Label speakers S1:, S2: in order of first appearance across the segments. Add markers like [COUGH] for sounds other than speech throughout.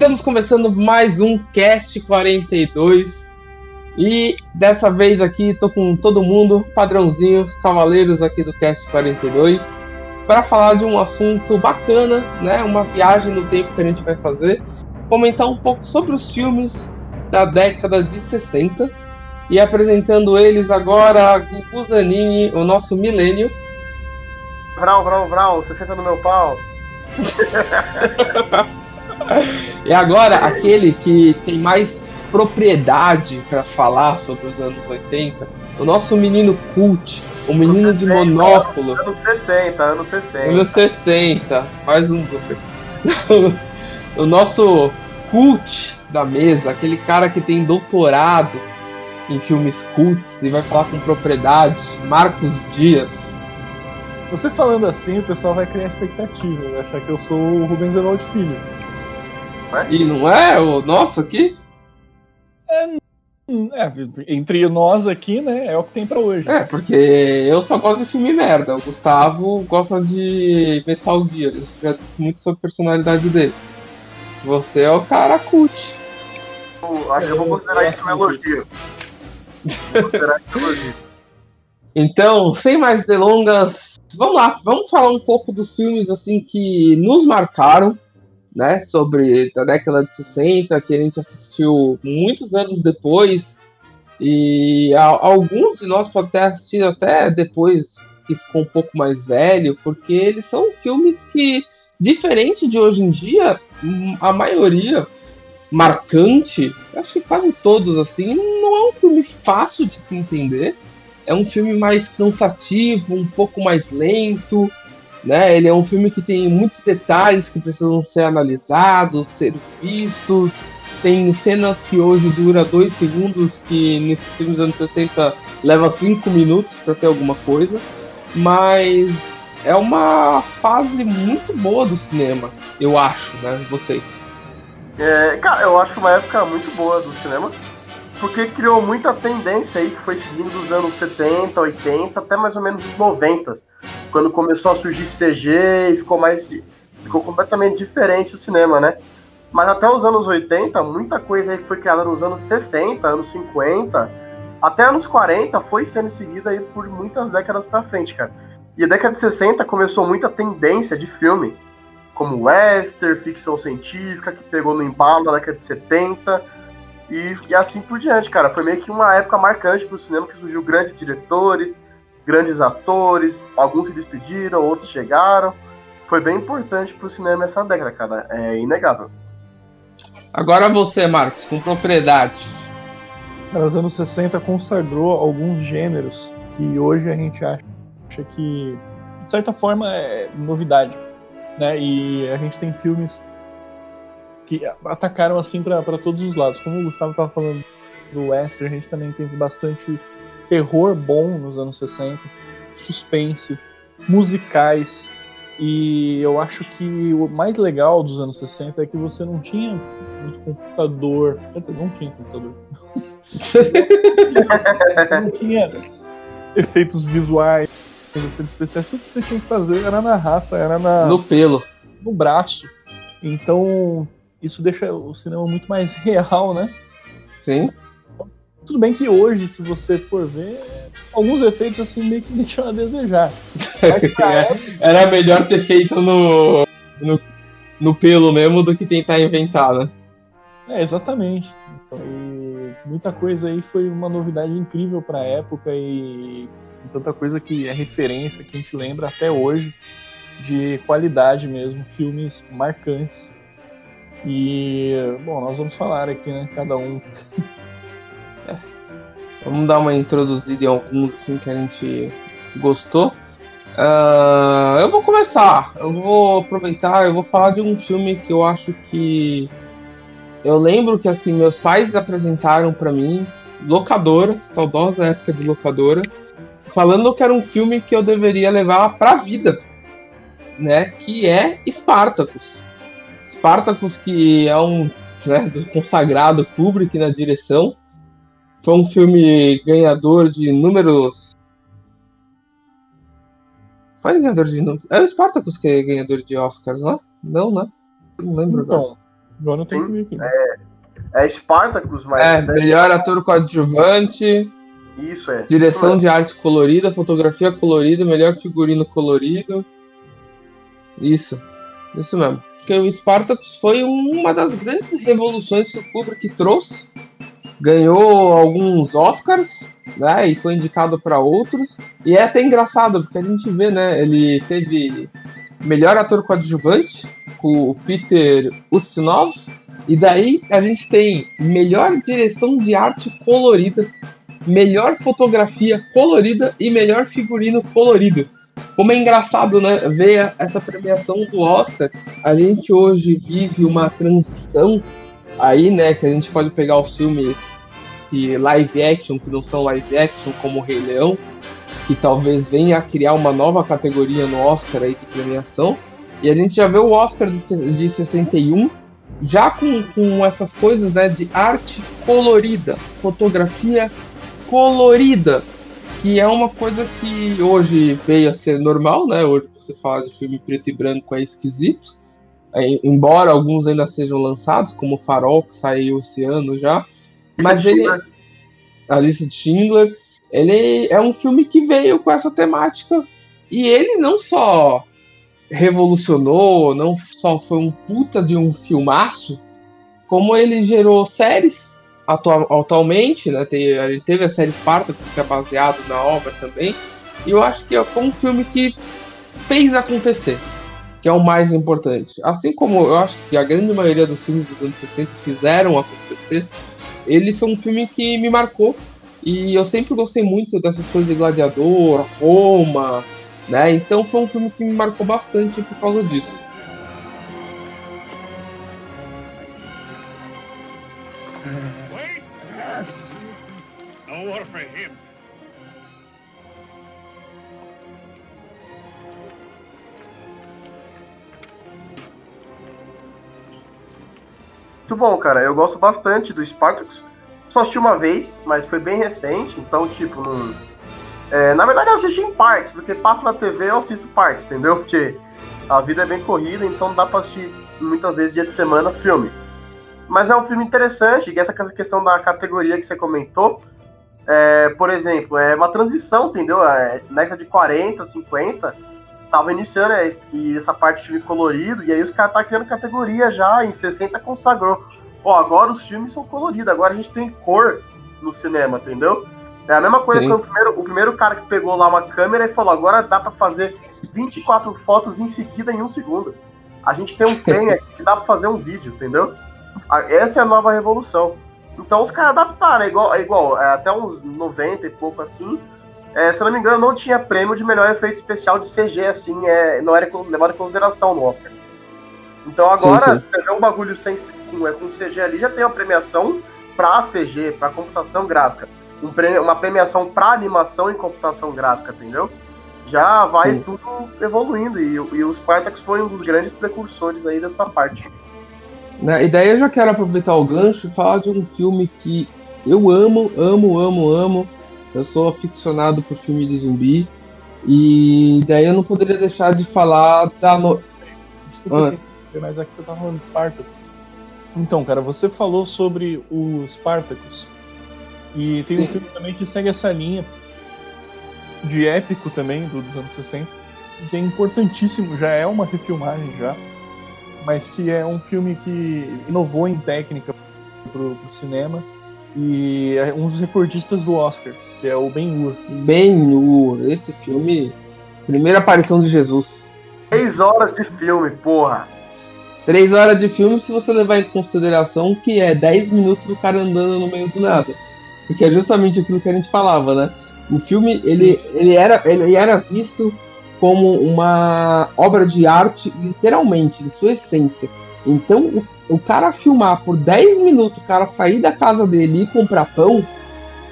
S1: Estamos começando mais um Cast 42 e dessa vez aqui tô com todo mundo, padrãozinhos, cavaleiros aqui do Cast 42, para falar de um assunto bacana, né? Uma viagem no tempo que a gente vai fazer, comentar um pouco sobre os filmes da década de 60 e apresentando eles agora, Gugu Zanini, o nosso milênio.
S2: Vral, vral, vral, você senta no meu pau. [LAUGHS]
S1: e agora, aquele que tem mais propriedade para falar sobre os anos 80, o nosso menino cult, o menino de monóculo.
S2: Anos 60, anos 60.
S1: Anos 60, mais um. [LAUGHS] o nosso cult da mesa, aquele cara que tem doutorado em filmes cults e vai falar com propriedade, Marcos Dias.
S3: Você falando assim, o pessoal vai criar expectativa, vai achar que eu sou o Rubens Evaldo Filho.
S1: E não é o nosso aqui?
S3: É, é, entre nós aqui, né, é o que tem para hoje.
S1: É, porque eu só gosto de filme merda. O Gustavo gosta de Metal Gear. Eu já disse muito sobre a personalidade dele. Você é o cara cult.
S2: Eu acho que eu vou considerar isso um elogio. considerar isso um elogio.
S1: Então, sem mais delongas, vamos lá, vamos falar um pouco dos filmes assim que nos marcaram né, sobre a década de 60, que a gente assistiu muitos anos depois, e a, alguns de nós podem ter assistido até depois que ficou um pouco mais velho, porque eles são filmes que, diferente de hoje em dia, a maioria marcante, acho que quase todos assim, não é um filme fácil de se entender. É um filme mais cansativo, um pouco mais lento, né? Ele é um filme que tem muitos detalhes que precisam ser analisados, ser vistos. Tem cenas que hoje dura dois segundos, que nesses filmes dos anos 60 leva cinco minutos para ter alguma coisa. Mas é uma fase muito boa do cinema, eu acho, né? Vocês.
S2: É, cara, eu acho uma época muito boa do cinema, porque criou muita tendência aí que foi seguindo dos anos 70, 80, até mais ou menos os 90 quando começou a surgir CG e ficou mais. ficou completamente diferente o cinema, né? Mas até os anos 80, muita coisa aí que foi criada nos anos 60, anos 50, até anos 40 foi sendo seguida aí por muitas décadas pra frente, cara. E a década de 60 começou muita tendência de filme, como western, ficção científica, que pegou no embalo da década de 70, e, e assim por diante, cara. Foi meio que uma época marcante pro cinema, que surgiu grandes diretores, grandes atores, alguns se despediram, outros chegaram. Foi bem importante pro cinema essa década, cara. É inegável.
S1: Agora você, Marcos, com propriedade.
S3: Nos anos 60 consagrou alguns gêneros que hoje a gente acha que, de certa forma, é novidade. Né? E a gente tem filmes que atacaram assim para todos os lados. Como o Gustavo estava falando do Western, a gente também teve bastante terror bom nos anos 60, suspense, musicais. E eu acho que o mais legal dos anos 60 é que você não tinha muito computador. Quer dizer, não tinha computador. [LAUGHS] não tinha efeitos visuais, efeitos especiais. Tudo que você tinha que fazer era na raça, era na.
S1: No pelo.
S3: No braço. Então, isso deixa o cinema muito mais real, né?
S1: Sim.
S3: Tudo bem que hoje, se você for ver, alguns efeitos assim meio que deixam a desejar. [LAUGHS]
S1: É, era melhor ter feito no, no, no, pelo mesmo do que tentar inventar, né?
S3: É, exatamente. Então, muita coisa aí foi uma novidade incrível para a época e tanta coisa que é referência, que a gente lembra até hoje, de qualidade mesmo, filmes marcantes. E, bom, nós vamos falar aqui, né? Cada um [LAUGHS]
S1: Vamos dar uma introduzida em alguns assim que a gente gostou. Uh, eu vou começar. Eu vou aproveitar. Eu vou falar de um filme que eu acho que eu lembro que assim meus pais apresentaram para mim, locadora, saudosa época de locadora, falando que era um filme que eu deveria levar para a vida, né? Que é Spartacus. Spartacus que é um né, do consagrado Kubrick na direção foi um filme ganhador de números. Foi ganhador de números. É o Spartacus que é ganhador de Oscars, não? Não, né? Não lembro
S3: então, Agora não tem que ver aqui.
S2: É, é Spartacus, mas.
S1: É, melhor ator coadjuvante.
S2: Isso é.
S1: Direção de arte colorida, fotografia colorida, melhor figurino colorido. Isso. Isso mesmo. Porque o Spartacus foi uma das grandes revoluções que o Kubrick trouxe. Ganhou alguns Oscars, né? E foi indicado para outros. E é até engraçado, porque a gente vê, né? Ele teve melhor ator coadjuvante com o Peter Ustinov. E daí a gente tem melhor direção de arte colorida, melhor fotografia colorida e melhor figurino colorido. Como é engraçado, né, ver essa premiação do Oscar. A gente hoje vive uma transição aí, né, que a gente pode pegar os filmes de live action, que não são live action, como o Rei Leão, que talvez venha a criar uma nova categoria no Oscar aí de premiação. E a gente já vê o Oscar de, de 61 já com, com essas coisas né, de arte colorida, fotografia colorida, que é uma coisa que hoje veio a ser normal, né? Hoje você faz filme preto e branco é esquisito, embora alguns ainda sejam lançados, como Farol, que saiu esse ano já, mas ele, a lista de Schindler, ele é um filme que veio com essa temática. E ele não só revolucionou, não só foi um puta de um filmaço, como ele gerou séries atual, atualmente, né? Tem, a gente teve a série Spartacus, que é baseado na obra também, e eu acho que foi um filme que fez acontecer, que é o mais importante. Assim como eu acho que a grande maioria dos filmes dos anos 60 fizeram acontecer, ele foi um filme que me marcou, e eu sempre gostei muito dessas coisas de Gladiador, Roma, né? Então foi um filme que me marcou bastante por causa disso.
S2: Bom, cara. Eu gosto bastante do Spartacus. Só assisti uma vez, mas foi bem recente, então, tipo, não. É, na verdade, eu assisti em partes, porque passa na TV eu assisto partes, entendeu? Porque a vida é bem corrida, então dá pra assistir muitas vezes dia de semana filme. Mas é um filme interessante, e essa questão da categoria que você comentou, é, por exemplo, é uma transição, entendeu? É, década de 40, 50, tava iniciando é, e essa parte de filme colorido, e aí os caras tá criando categoria já, em 60 consagrou. Ó, agora os filmes são coloridos, agora a gente tem cor no cinema, entendeu? É a mesma coisa
S1: Sim.
S2: que o primeiro, o primeiro cara que pegou lá uma câmera e falou: agora dá pra fazer 24 fotos em seguida em um segundo. A gente tem um [LAUGHS] frame aqui que dá pra fazer um vídeo, entendeu? Essa é a nova revolução. Então os caras adaptaram, é igual, é igual é, até uns 90 e pouco assim. É, se eu não me engano, não tinha prêmio de melhor efeito especial de CG, assim, é, não era levado em consideração no Oscar. Então agora,
S1: Sim,
S2: você vê um bagulho sem, com, é, com CG ali, já tem uma premiação pra CG, pra computação gráfica. Um prêmio, uma premiação pra animação em computação gráfica, entendeu? Já vai
S1: Sim.
S2: tudo evoluindo e, e o Spartacus foi um dos grandes precursores aí dessa parte.
S1: Né? E daí eu já quero aproveitar o gancho e falar de um filme que eu amo, amo, amo, amo. Eu sou aficionado por filme de zumbi. E daí eu não poderia deixar de falar da. No...
S3: Desculpa,
S1: Ah.
S3: aqui, mas é que você tá falando de Spartacus. Então, cara, você falou sobre o Spartacus. E tem um
S1: Sim.
S3: filme também que segue essa linha de épico também, do- dos anos 60, que é importantíssimo, já é uma refilmagem já, mas que é um filme que inovou em técnica pro, pro cinema e é um dos recordistas do Oscar, que é o Ben-Hur.
S1: Ben-Hur, esse filme. Primeira aparição de Jesus.
S2: Três horas de filme, porra!
S1: Três horas de filme se você levar em consideração que é 10 minutos do cara andando no meio do nada. Porque é justamente aquilo que a gente falava, né? O filme,
S3: Sim.
S1: ele, ele, era, ele era visto como uma obra de arte, literalmente, de sua essência. Então, o, o cara filmar por 10 minutos, o cara sair da casa dele e comprar pão,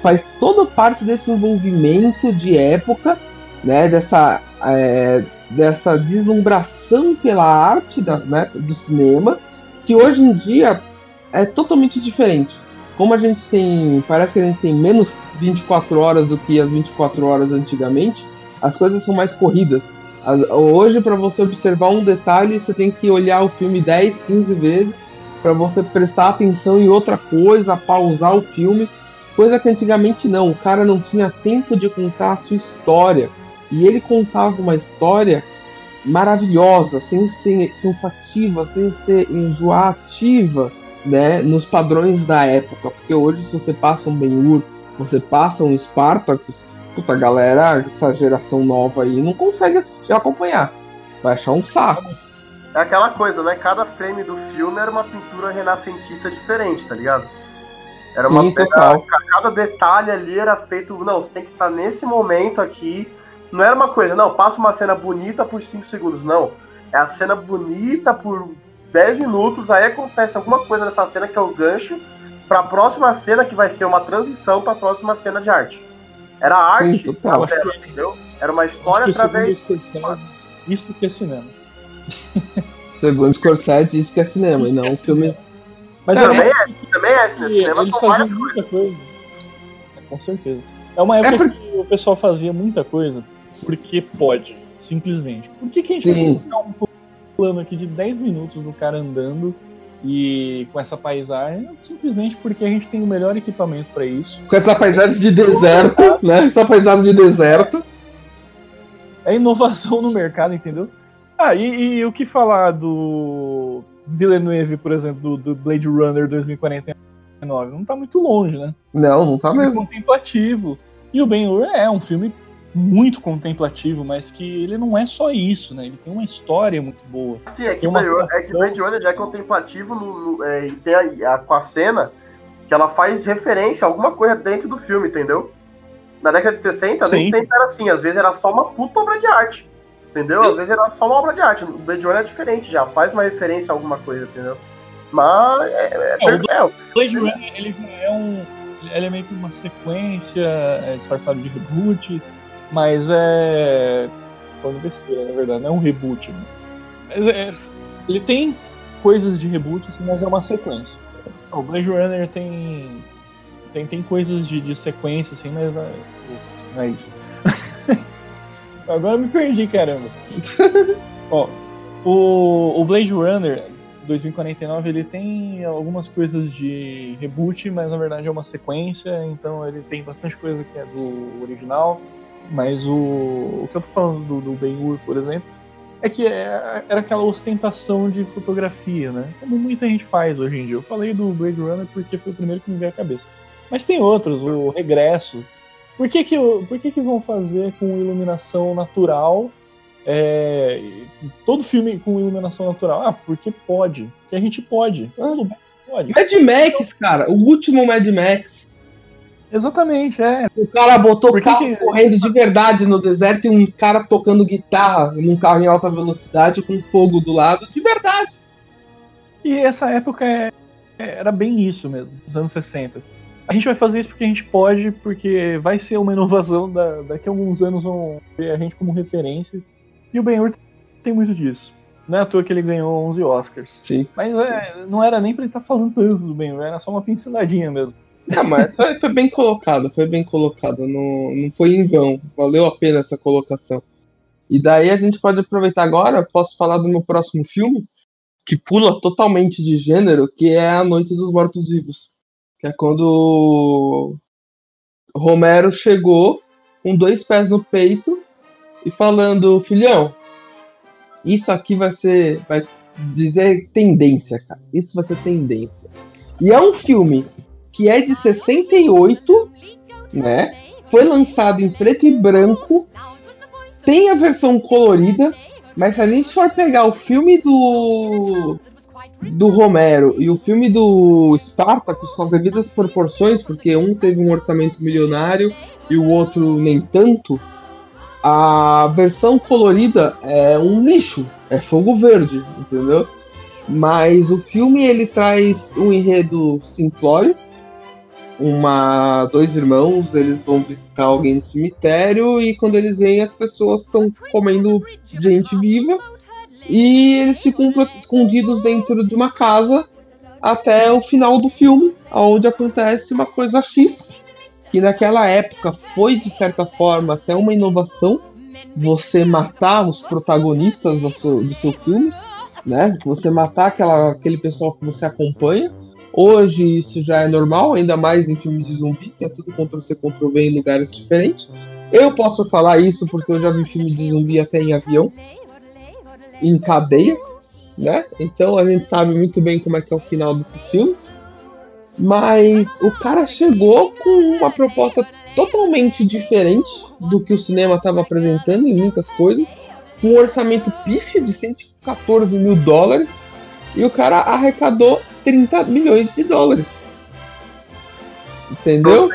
S1: faz toda parte desse envolvimento de época, né? Dessa, é, dessa deslumbração pela arte da, né, do cinema, que hoje em dia é totalmente diferente. Como a gente tem. Parece que a gente tem menos 24 horas do que as 24 horas antigamente, as coisas são mais corridas. As- hoje, para você observar um detalhe, você tem que olhar o filme 10, 15 vezes para você prestar atenção em outra coisa, pausar o filme, coisa que antigamente não, o cara não tinha tempo de contar a sua história. E ele contava uma história maravilhosa, sem ser cansativa, sem ser enjoativa, né, nos padrões da época. Porque hoje, se você passa um Ben-Hur, você passa um Spartacus, puta, galera, essa geração nova aí não consegue assistir, acompanhar. Vai achar um saco.
S2: É aquela coisa, né? Cada frame do filme era uma pintura renascentista diferente, tá ligado? Era uma
S1: Sim, total.
S2: cada detalhe ali era feito. Não, você tem que estar nesse momento aqui. Não era uma coisa, não, passa uma cena bonita por 5 segundos, não. É a cena bonita por 10 minutos, aí acontece alguma coisa nessa cena que é o gancho pra próxima cena que vai ser uma transição pra próxima cena de arte. Era a
S1: Sim,
S2: arte
S1: total.
S2: tela, entendeu? Era uma história através.
S3: segundo o Scorsese, Isso que é cinema.
S1: Segundo Scorsese, isso que é cinema, e
S3: Isso
S1: não
S3: que é
S1: filme.
S3: Mas
S2: Também é, é esse, né?
S3: eles faziam
S2: várias
S3: muita coisa. É, com certeza. É uma época
S1: É
S3: que o pessoal fazia muita coisa porque pode, simplesmente. Por que, que a gente
S1: Sim.
S3: vai colocar um plano aqui de 10 minutos do cara andando e com essa paisagem? Simplesmente porque a gente tem o melhor equipamento para isso.
S1: Com essa paisagem de deserto, né? Essa paisagem de deserto.
S3: É inovação no mercado, entendeu? Ah, e, e o que falar do Villeneuve, por exemplo, do, do Blade Runner 2049? Não tá muito longe, né?
S1: Não, não tá
S3: filme
S1: mesmo.
S3: contemplativo. E o Ben-Hur é um filme muito contemplativo, mas que ele não é só isso, né? Ele tem uma história muito boa.
S2: Sim, é que,
S3: uma
S2: Blade Runner- é que
S3: atuação-
S2: Blade Runner já é contemplativo no, no- é, e tem a, a- com a cena que ela faz referência a alguma coisa dentro do filme, entendeu? Na década de 60, nem
S3: Sim.
S2: sempre era assim. Às vezes era só uma puta obra de arte. Entendeu?
S1: Sim.
S2: Às vezes era só uma obra de arte. O Blade Runner é diferente já, faz uma referência a alguma coisa, entendeu? Mas é, é,
S3: É, o
S2: é,
S3: Blade Runner, ele é um. Ele é meio que uma sequência é, disfarçado de reboot, mas é. Falando besteira, na verdade, não é um reboot. Né? Mas é. Ele tem coisas de reboot, assim, mas é uma sequência. O Blade Runner tem. Tem, tem coisas de, de sequência, assim, mas é, não é isso. [LAUGHS] Agora eu me perdi, caramba. [LAUGHS] Ó, o, o Blade Runner 2049 ele tem algumas coisas de reboot, mas na verdade é uma sequência, então ele tem bastante coisa que é do original. Mas o, o que eu tô falando do, do Ben-Hur, por exemplo, é que é- era aquela ostentação de fotografia, né? Como muita gente faz hoje em dia. Eu falei do Blade Runner porque foi o primeiro que me veio à cabeça. Mas tem outros, o Regresso. Por que que, o- por que, que vão fazer com iluminação natural é, todo filme com iluminação natural. Ah, porque pode. Que a gente pode. Tudo bem, pode.
S1: Mad Max, cara. O último Mad Max.
S3: Exatamente, é.
S1: O cara botou
S3: que
S1: carro
S3: que-
S1: correndo de verdade no deserto e um cara tocando guitarra num carro em alta velocidade com fogo do lado, de verdade.
S3: E essa época é- é- era bem isso mesmo, os anos 60. A gente vai fazer isso porque a gente pode, porque vai ser uma inovação. Da, daqui a alguns anos vão ver a gente como referência. E o Ben-Hur tem muito disso. Não é à toa que ele ganhou 11 Oscars.
S1: Sim.
S3: Mas é, não era nem pra ele estar falando tanto do Ben-Hur, era só uma pinceladinha mesmo.
S1: Não, mas foi, foi bem colocado, foi bem colocado. Não, não foi em vão. Valeu a pena essa colocação. E daí a gente pode aproveitar agora, posso falar do meu próximo filme, que pula totalmente de gênero, que é A Noite dos Mortos-Vivos. Que é quando Romero chegou com dois pés no peito e falando, filhão, isso aqui vai ser. Vai dizer tendência, cara. Isso vai ser tendência. E é um filme que é de 68, né? Foi lançado em preto e branco, tem a versão colorida, mas se a gente for pegar o filme do do Romero e o filme do Spartacus com as devidas proporções, porque um teve um orçamento milionário e o outro nem tanto, a versão colorida é um lixo, é fogo verde, entendeu? Mas o filme ele traz um enredo simplório, uma dois irmãos, eles vão visitar alguém no cemitério e quando eles veem as pessoas estão comendo gente viva e eles ficam escondidos dentro de uma casa até o final do filme, onde acontece uma coisa X, que naquela época foi de certa forma até uma inovação, você matar os protagonistas do seu, do seu filme, né? Você matar aquela, aquele pessoal que você acompanha. Hoje isso já é normal, ainda mais em filme de zumbi, que é tudo Ctrl-C, Ctrl-V em lugares diferentes. Eu posso falar isso porque eu já vi filme de zumbi até em avião, em cadeia, né? Então a gente sabe muito bem como é que é o final desses filmes. Mas o cara chegou com uma proposta totalmente diferente do que o cinema estava apresentando em muitas coisas, com um orçamento pífio de 114 mil dólares, e o cara arrecadou 30 milhões de dólares. Entendeu?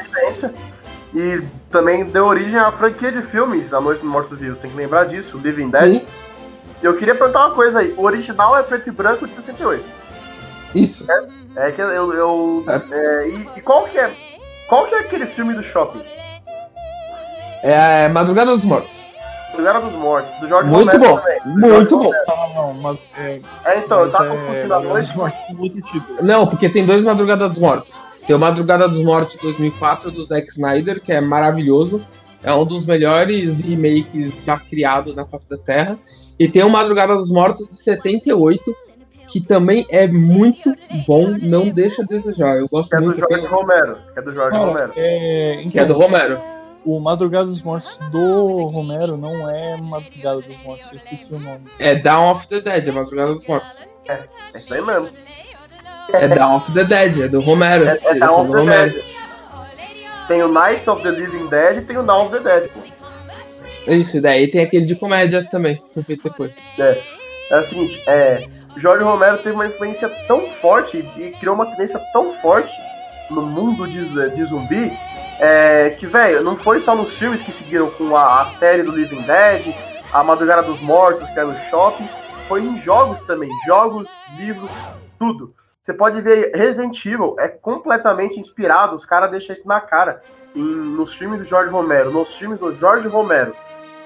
S2: E também deu origem à franquia de filmes A Noite dos Mortos Vivos, tem que lembrar disso, Living Dead. Sim. Eu queria perguntar uma coisa aí, o original é preto e branco de 68.
S1: Isso.
S2: É, é que eu. eu é. É, e, e, qual que é. Qual que é aquele filme do shopping?
S1: É Madrugada dos Mortos.
S2: Madrugada dos Mortos, do Jorge
S1: Muito
S2: Romero
S1: bom, também. muito bom. Não,
S3: não, mas,
S2: é, é então, eu tava confundindo a noite.
S1: Não, porque tem dois Madrugada dos Mortos. Tem o Madrugada dos Mortos 2004 do Zack Snyder, que é maravilhoso. É um dos melhores remakes já criados na face da Terra. E tem o Madrugada dos Mortos de 78, que também é muito bom, não deixa a desejar. Eu gosto
S2: que é
S1: muito.
S2: Do Jorge Romero. Que é do Jorge
S3: Cara,
S2: Romero.
S3: É, então,
S1: que é do Romero.
S3: O Madrugada dos Mortos do Romero não é Madrugada dos Mortos, eu esqueci o nome.
S1: É Dawn of the Dead, é Madrugada dos Mortos.
S2: É, é isso aí mesmo.
S1: É Dawn of the Dead, é do Romero.
S2: É, é Dawn of the Romero. Dead. Tem o Night of the Living Dead e tem o Dawn of the Dead.
S1: Isso, daí tem aquele de comédia também, foi feito depois.
S2: É, é o seguinte, é, Jorge Romero teve uma influência tão forte e criou uma tendência tão forte no mundo de, de zumbi é, que, velho, não foi só nos filmes que seguiram com a, a, série do Living Dead, a Madrugada dos Mortos, que é no shopping, foi em jogos também, jogos, livros, tudo. Você pode ver Resident Evil é completamente inspirado, os caras deixam isso na cara. Em, nos filmes do George Romero, nos filmes do George Romero.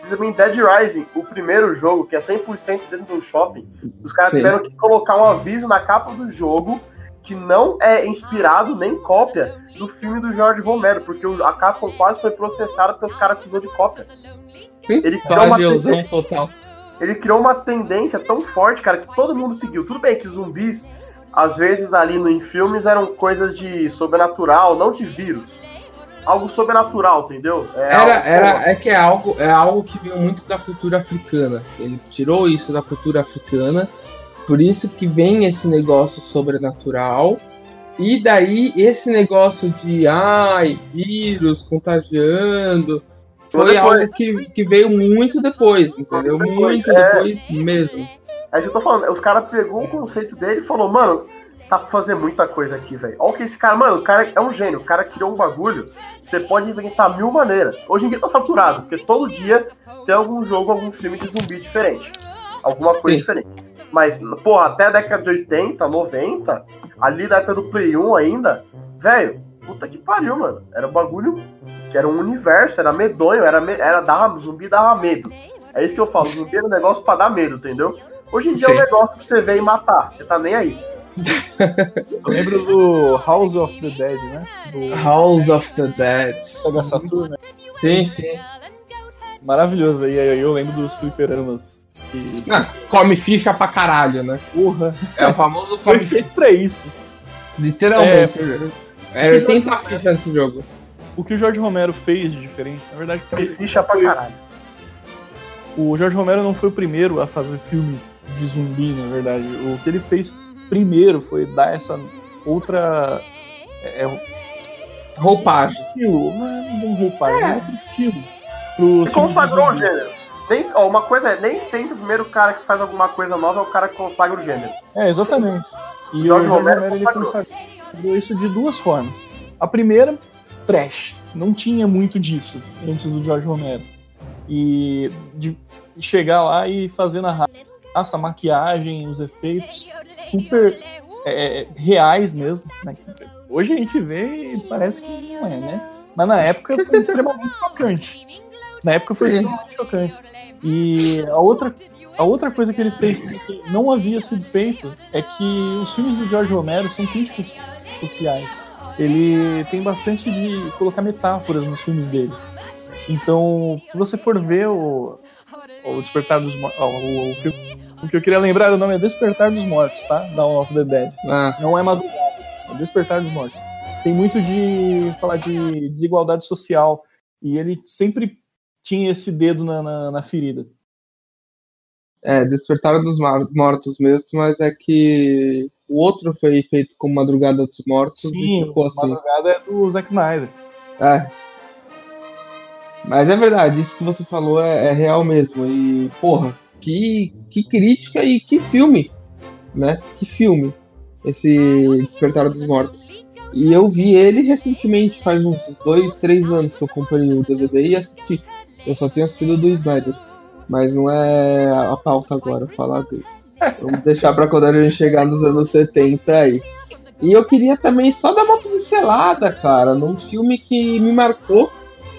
S2: Também Dead Rising, o primeiro jogo, que é 100% dentro de um shopping, os caras tiveram que colocar um aviso na capa do jogo que não é inspirado nem cópia do filme do George Romero, porque a Capcom quase foi processada porque os caras fizeram de cópia.
S1: Sim, ele criou, uma tendência, total.
S2: ele criou uma tendência tão forte, cara, que todo mundo seguiu. Tudo bem que zumbis às vezes ali no, em filmes eram coisas de sobrenatural, não de vírus. Algo sobrenatural, entendeu?
S1: É era, era, é que é algo, é algo que veio muito da cultura africana. Ele tirou isso da cultura africana, por isso que vem esse negócio sobrenatural. E daí esse negócio de ai, vírus contagiando, foi algo que, que veio muito depois, entendeu? Muito é... depois mesmo.
S2: É que eu tô falando, os caras pegou o conceito dele e falou, mano, tá pra fazer muita coisa aqui, velho. Olha o que esse cara, mano, o cara é um gênio, o cara criou um bagulho, você pode inventar mil maneiras. Hoje em dia tá saturado, porque todo dia tem algum jogo, algum filme de zumbi diferente. Alguma coisa Sim. diferente. Mas, porra, até a década de 80, 90, ali da época do Play 1 ainda, velho, puta que pariu, mano. Era um bagulho que era um universo, era medonho, era, era dava, zumbi dava medo. É isso que eu falo, zumbi era um negócio pra dar medo, entendeu? Hoje em dia Sim. é um negócio pra você ver e matar. Você tá nem aí.
S3: Eu lembro do House of the Dead, né?
S1: Do... House of the Dead.
S3: Pega Saturno. Né?
S1: Sim, sim.
S3: Maravilhoso. E aí eu lembro dos fliperamas.
S1: Que... Ah, come ficha pra caralho, né?
S3: Porra.
S1: É o famoso come
S3: ficha. pra isso.
S1: Literalmente. É, é 80 fichas nesse jogo.
S3: O que o Jorge Romero fez de diferente, na verdade,
S2: foi. Ficha pra caralho.
S3: O Jorge Romero não foi o primeiro a fazer filme de zumbi, na verdade. O que ele fez primeiro foi dar essa outra. É, é
S1: roupagem.
S3: Estilo, não é roupagem, é, é outro estilo.
S2: Pro consagrou o gênero. Nem, ó, uma coisa é, nem sempre o primeiro cara que faz alguma coisa nova é o cara que consagra o gênero.
S3: É, exatamente. E o Jorge Romero, Romero ele consagrou isso de duas formas. A primeira, trash. Não tinha muito disso antes do Jorge Romero. E de chegar lá e fazer na raça, a maquiagem, os efeitos super é, é, reais mesmo. Né? Hoje a gente vê e parece que não é, né? Mas na época foi [LAUGHS] extremamente chocante. Na época foi extremamente chocante. E a outra, a outra coisa que ele fez que não havia sido feito é que os filmes do George Romero são críticos sociais. Ele tem bastante de colocar metáforas nos filmes dele. Então, se você for ver o, o Despertar dos o, o filme O que eu queria lembrar, o nome é Despertar dos Mortos, tá? Dawn of the Dead.
S1: Ah,
S3: Não é madrugada, é Despertar dos Mortos. Tem muito de falar de desigualdade social. E ele sempre tinha esse dedo na, na, na ferida.
S1: é, Despertaram dos Mortos mesmo, mas é que o outro foi feito com Madrugada dos Mortos e
S3: Sim,
S1: ficou assim.
S3: madrugada é do Zack Snyder.
S1: É. Mas é verdade, isso que você falou é, é real mesmo. E, porra, que, que crítica e que filme, né? Que filme, esse Despertar dos Mortos. E eu vi ele recentemente, faz uns dois, três anos que eu comprei o DVD e assisti. Eu só tinha assistido do Snyder. Mas não é a pauta agora falar dele. Vamos deixar pra quando a gente chegar nos anos 70 aí. E eu queria também só dar uma pincelada, cara, num filme que me marcou,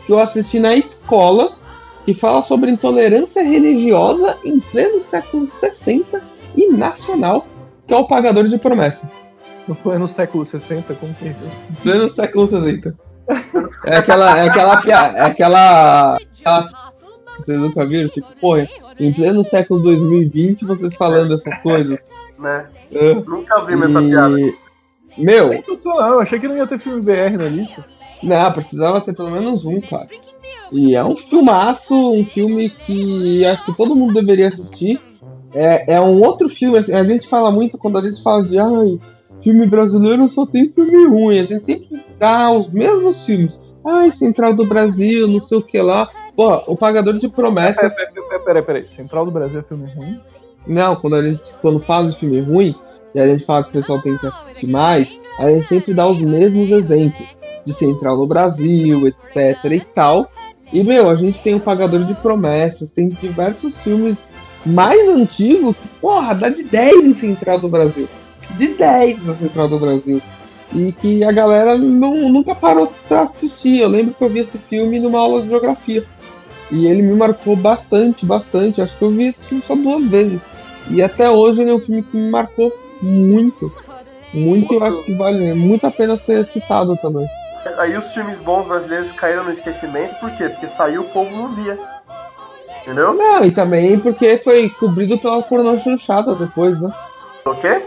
S1: que eu assisti na escola, que fala sobre intolerância religiosa em pleno século 60 e nacional, que é o Pagador de Promessa.
S3: No pleno século 60, como que é isso?
S1: Pleno século 60. É aquela. É aquela. É aquela. aquela vocês nunca viram? Tipo, porra, em pleno século 2020 vocês falando essas coisas.
S2: Né?
S1: Ah,
S2: Nunca vi essa piada.
S1: e... Meu,
S3: Sensacional, achei que não ia ter filme BR na lista.
S1: Não, precisava ter pelo menos um, cara. E é um filmaço, um filme que acho que todo mundo deveria assistir. É, é um outro filme, assim, a gente fala muito quando a gente fala de ai, filme brasileiro só tem filme ruim. A gente sempre dá os mesmos filmes. Ai, Central do Brasil, não sei o que lá. Pô, o Pagador de Promessa.
S3: Peraí, peraí, peraí, peraí. Central do Brasil é filme ruim?
S1: Não, quando a gente quando fala de filme ruim, e a gente fala que o pessoal tem que assistir mais, a gente sempre dá os mesmos exemplos. De Central do Brasil, etc e tal. E, meu, a gente tem o Pagador de Promessas, tem diversos filmes mais antigos que, porra, dá de 10 em Central do Brasil. De 10 na Central do Brasil. E que a galera não, nunca parou pra assistir. Eu lembro que eu vi esse filme numa aula de geografia. E ele me marcou bastante, bastante. Acho que eu vi esse filme só duas vezes. E até hoje ele é um filme que me marcou muito. Muito, eu acho que vale muito a pena ser citado também.
S2: Aí os filmes bons brasileiros caíram no esquecimento, por quê? Porque saiu o povo não via. Entendeu?
S1: Não, e também porque foi cobrido pelas pornô chanchadas depois, né?
S2: O quê?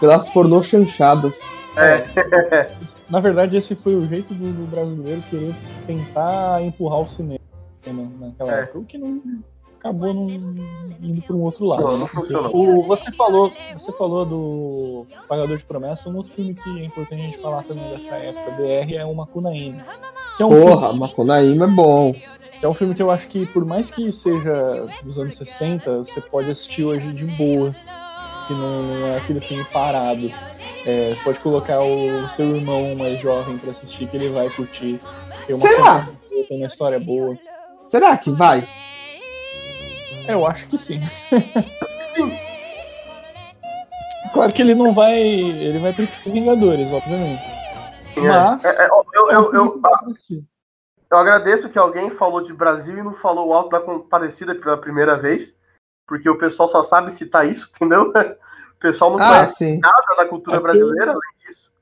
S1: Pelas pornô chanchadas.
S2: É.
S3: Na verdade, esse foi o jeito do, do brasileiro querer tentar empurrar o cinema naquela
S2: É.
S3: época, o que não acabou não indo para um outro lado.
S2: Não, não funcionou.
S3: O, você falou, você falou do Pagador de Promessa, um outro filme que é importante a gente falar também dessa época BR é o Macunaíma. Que é um
S1: Porra,
S3: filme,
S1: Macunaíma é bom.
S3: que é um filme que eu acho que por mais que seja dos anos 60, você pode assistir hoje de boa, que não, não é aquele filme parado. É, pode colocar o seu irmão mais jovem pra assistir que ele vai curtir. Tem uma
S1: Será?
S3: coisa tem uma história boa.
S1: Será que vai?
S3: Eu acho que sim. [LAUGHS] Claro que ele não vai. Ele vai preferir Vingadores, obviamente. Mas.
S2: É, é, eu, eu, eu,
S3: que
S2: eu agradeço que alguém falou de Brasil e não falou o Alto da Compadecida pela primeira vez, porque o pessoal só sabe citar isso, [LAUGHS] entendeu? O pessoal não
S1: Ah,
S2: conhece
S1: sim.
S2: nada da cultura
S3: Aquele-
S2: brasileira além disso.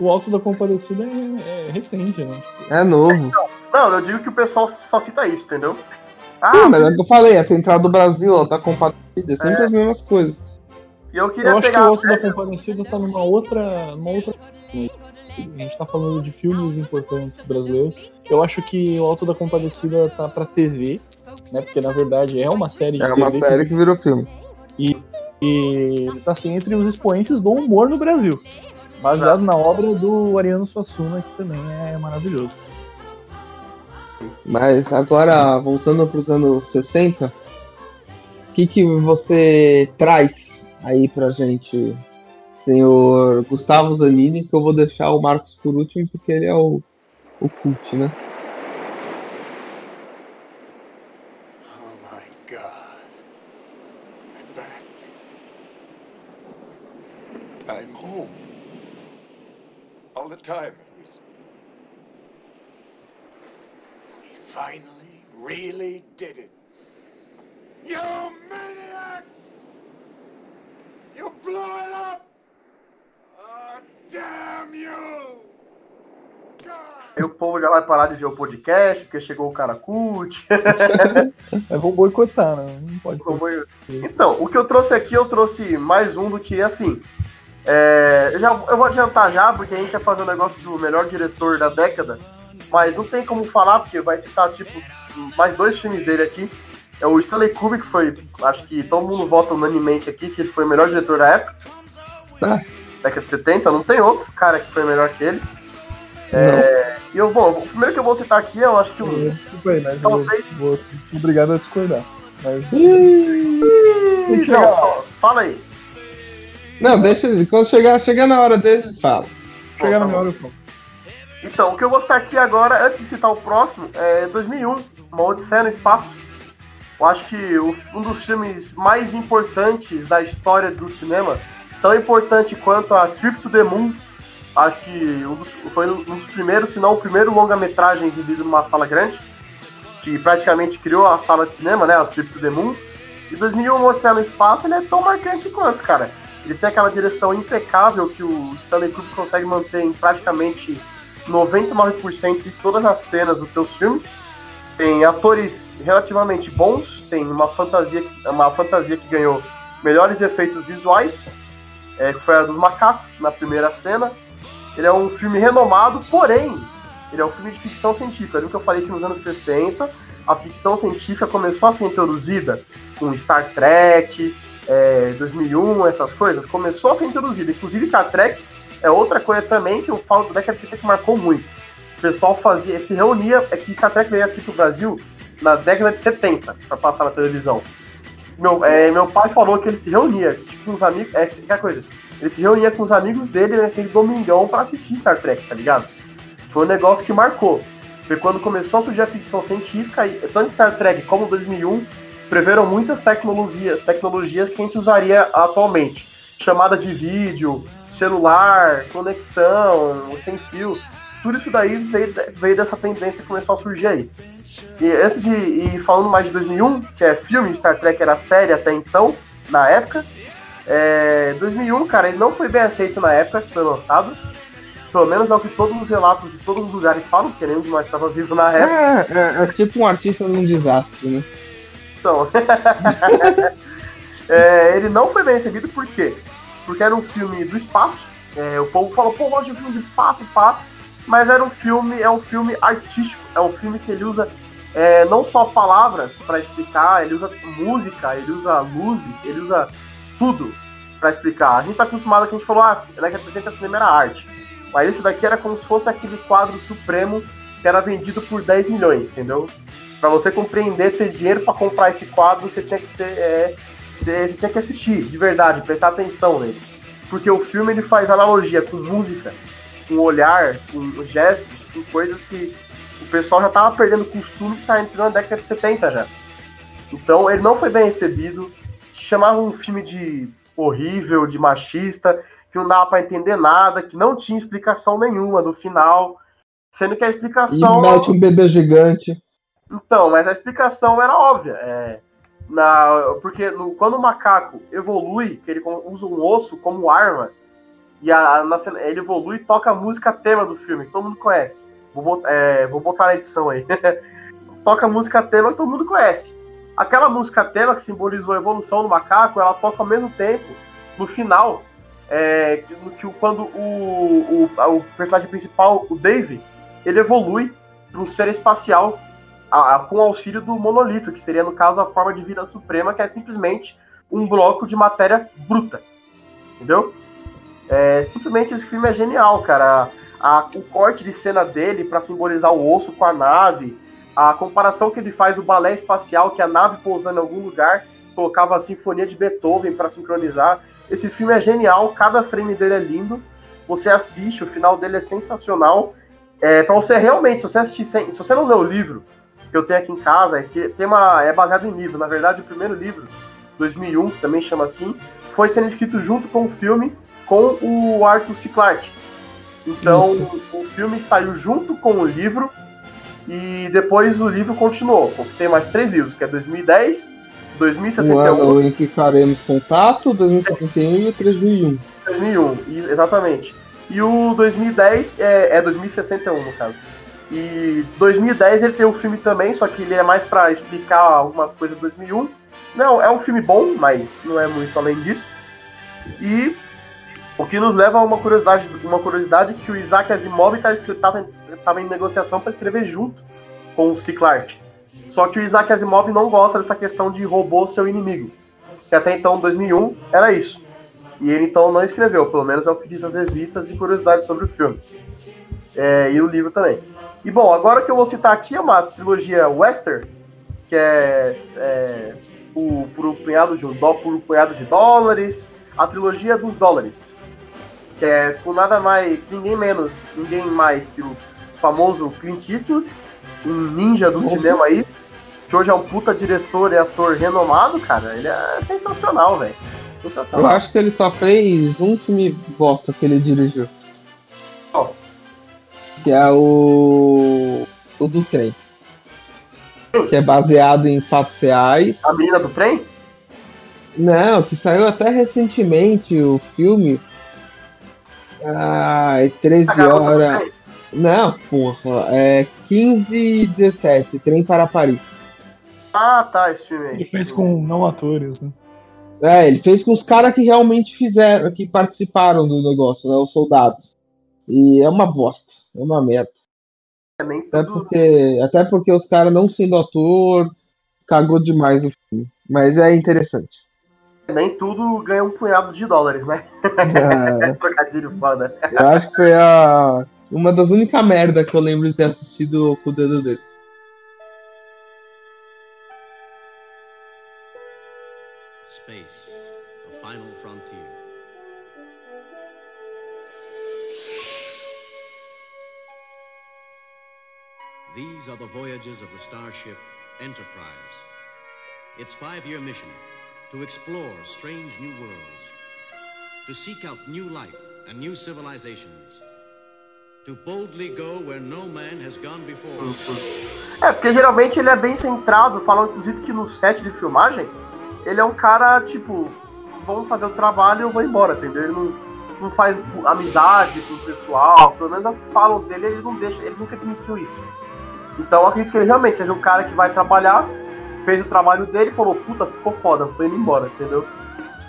S3: O Alto da Compadecida é, é recente, né?
S1: É novo.
S2: Não, eu digo que o pessoal só cita isso, entendeu? Ah,
S1: Sim, mas é o que eu falei, a Central do Brasil, ó, tá compartilhada, é sempre
S2: É.
S1: as mesmas coisas.
S2: e eu queria
S3: Eu acho que o Alto da Compadecida tá numa outra. Numa outra... A gente tá falando de filmes importantes brasileiros. Eu acho que o Alto da Compadecida tá pra TV, né? Porque na verdade é uma série de
S1: É uma
S3: TV
S1: série que virou filme.
S3: E tá assim entre os expoentes do humor no Brasil. Baseado na obra do Ariano Suassuna, que também é maravilhoso.
S1: Mas agora, voltando pros anos 60, o que, que você traz aí pra gente, senhor Gustavo Zanini, que eu vou deixar o Marcos por último, porque ele é o, o cult, né?
S4: Oh finally, really did it. You maniacs! You blew it up! Oh, damn you! God!
S2: Aí o povo já vai parar de ver o podcast, porque chegou o cara cult. [LAUGHS]
S3: é, vou boicotar, né? Não pode
S2: ser. Então, o que eu trouxe aqui, eu trouxe mais um do que, assim, é, já, eu vou adiantar já, porque a gente vai fazer o um negócio do melhor diretor da década, mas não tem como falar, porque vai citar, tipo, mais dois filmes dele aqui. É o Stanley Kubrick, que foi, acho que todo mundo vota unanimemente aqui, que ele foi o melhor diretor da época.
S1: Ah.
S2: Década de 70, não tem outro cara que foi melhor que ele. É, e eu, bom, o primeiro que eu vou citar aqui, eu acho que o.
S3: Desculpa aí, mas talvez... vou, obrigado a discordar. Mas...
S2: Não, fala aí.
S1: Não, deixa. Quando chegar, chegar na hora dele, fala.
S3: Chegar na minha hora, eu falo.
S2: Então, o que eu vou citar aqui agora, antes de citar o próximo, é 2001, Uma Odisseia no Espaço. Eu acho que um dos filmes mais importantes da história do cinema, tão importante quanto a Trip to the Moon, acho que um dos, foi um dos primeiros, se não o primeiro longa-metragem exibido numa sala grande, que praticamente criou a sala de cinema, né, a Trip to the Moon. E 2001, Uma Odisseia no Espaço, ele é tão marcante quanto, cara. Ele tem aquela direção impecável que o Stanley Kubrick consegue manter em praticamente 99% de todas as cenas dos seus filmes. Tem atores relativamente bons, tem uma fantasia, uma fantasia que ganhou melhores efeitos visuais, é, que foi a dos macacos na primeira cena. Ele é um filme renomado, porém, ele é um filme de ficção científica. Viu que eu falei que nos anos 60 a ficção científica começou a ser introduzida com Star Trek, é, 2001, essas coisas, começou a ser introduzida. Inclusive, Star Trek é outra coisa também que eu falo da década de 70 que marcou muito. O pessoal fazia, se reunia, é que Star Trek veio aqui pro Brasil na década de 70 para passar na televisão. Meu, é, meu pai falou que ele se reunia tipo, com os amigos, é que coisa. Ele se reunia com os amigos dele naquele domingão para assistir Star Trek, tá ligado? Foi um negócio que marcou. Foi quando começou a surgir a ficção científica, e tanto Star Trek como 2001 preveram muitas tecnologias, tecnologias que a gente usaria atualmente. Chamada de vídeo, celular, conexão, sem fio. Tudo isso daí veio, veio dessa tendência que começou a surgir aí. E antes de ir falando mais de 2001, que é filme, Star Trek era série até então, na época. É, 2001, cara, ele não foi bem aceito na época que foi lançado. Pelo menos é o que todos os relatos de todos os lugares falam, porque nenhum de nós estava vivo na época.
S1: É, é, é tipo um artista num desastre, né?
S2: Então, [LAUGHS] é, ele não foi bem recebido por quê? Porque era um filme do espaço. É, o povo falou, pô, gosto de filme de espaço, pá. Mas era um filme, é um filme artístico, é um filme que ele usa é, não só palavras para explicar, ele usa música, ele usa luzes, ele usa tudo para explicar. A gente tá acostumado que a gente falou, ah, né, que a cinema era arte. Mas esse daqui era como se fosse aquele quadro supremo que era vendido por 10 milhões, entendeu? Para você compreender, ter dinheiro para comprar esse quadro, você tinha que ter, é, você, tinha que assistir, de verdade, prestar atenção nele. Porque o filme ele faz analogia com música, com olhar, com gestos, com coisas que o pessoal já tava perdendo costume que tá entrando na década de 70 já. Então ele não foi bem recebido, chamava um filme de horrível, de machista, que não dava para entender nada, que não tinha explicação nenhuma no final, sendo que a explicação.
S1: E mete um bebê gigante.
S2: Então, mas a explicação era óbvia. É, na, porque no, quando o macaco evolui, que ele usa um osso como arma, e a, ele evolui e toca a música tema do filme, que todo mundo conhece. Vou, é, vou botar na edição aí. [LAUGHS] toca a música tema que todo mundo conhece. Aquela música tema que simbolizou a evolução do macaco, ela toca ao mesmo tempo, no final, é, que quando o, o, o personagem principal, o Dave, ele evolui para um ser espacial a, a, com auxílio do monolito, que seria, no caso, a forma de vida suprema, que é simplesmente um bloco de matéria bruta. Entendeu? É, simplesmente esse filme é genial, cara. A, o corte de cena dele para simbolizar o osso com a nave, a comparação que ele faz o balé espacial, que a nave pousando em algum lugar, colocava a sinfonia de Beethoven para sincronizar. Esse filme é genial, cada frame dele é lindo. Você assiste, o final dele é sensacional. É, para você realmente, se você assistir sem, se você não lê o livro, que eu tenho aqui em casa, é, que tem uma, é baseado em livro. Na verdade, o primeiro livro, 2001, que também chama assim, foi sendo escrito junto com o filme com o Arthur C. Clarke. Então, Isso. o filme saiu junto com o livro e depois o livro continuou. Tem mais três livros, que é 2010, 2061. O ano
S1: em que faremos contato, 2071 e 3001.
S2: 2001, exatamente. E o 2010 é, é 2061, no caso. E 2010 ele tem um filme também, só que ele é mais para explicar algumas coisas de 2001. Não, é um filme bom, mas não é muito além disso. E o que nos leva a uma curiosidade, uma curiosidade que o Isaac Asimov estava tá, em negociação para escrever junto com o C. Clarke. Só que o Isaac Asimov não gosta dessa questão de robô seu inimigo. Que até então, 2001, era isso. E ele então não escreveu, pelo menos é o que diz as revistas e curiosidades sobre o filme. É, e o livro também. E bom, agora que eu vou citar aqui é uma trilogia western, que é, é o, por um punhado de um dó, por um punhado de dólares, a trilogia dos dólares, que é com nada mais, ninguém menos, ninguém mais que o famoso Clint Eastwood, um ninja do Nossa. cinema aí, que hoje é um puta diretor e ator renomado, cara, ele é sensacional, velho.
S1: Eu acho que ele só fez um filme bosta que ele dirigiu. Que é o. O do trem. Que é baseado em fatos reais.
S2: A menina do trem?
S1: Não, que saiu até recentemente o filme. Ai, 13 horas. Não, porra, é 15 e 17, Trem para Paris.
S2: Ah, tá, esse filme aí.
S3: Ele fez com não atores, né?
S1: É, ele fez com os caras que realmente fizeram, que participaram do negócio, né? Os soldados. E é uma bosta, é uma merda. É até, porque, até porque os caras não sendo ator, cagou demais o filme. Mas é interessante.
S2: Nem tudo ganha um punhado de dólares, né? [LAUGHS] É. Trocadilho foda.
S1: Eu acho que foi a, uma das únicas merda que eu lembro de ter assistido com o dedo dele. These are the voyages of the starship Enterprise. Its five-year mission to explore strange new worlds, to seek out new life and new civilizations, to boldly go where no man has gone before.
S2: É, porque geralmente ele é bem centrado, falam inclusive que no set de filmagem, ele é um cara, tipo, vamos fazer o trabalho e eu vou embora, entendeu? Ele não, não faz amizade com o pessoal, pelo menos falam dele, ele não deixa, ele nunca admitiu isso. Então eu acredito que ele realmente seja um cara que vai trabalhar, fez o trabalho dele e falou, puta, ficou foda, tô indo embora, entendeu?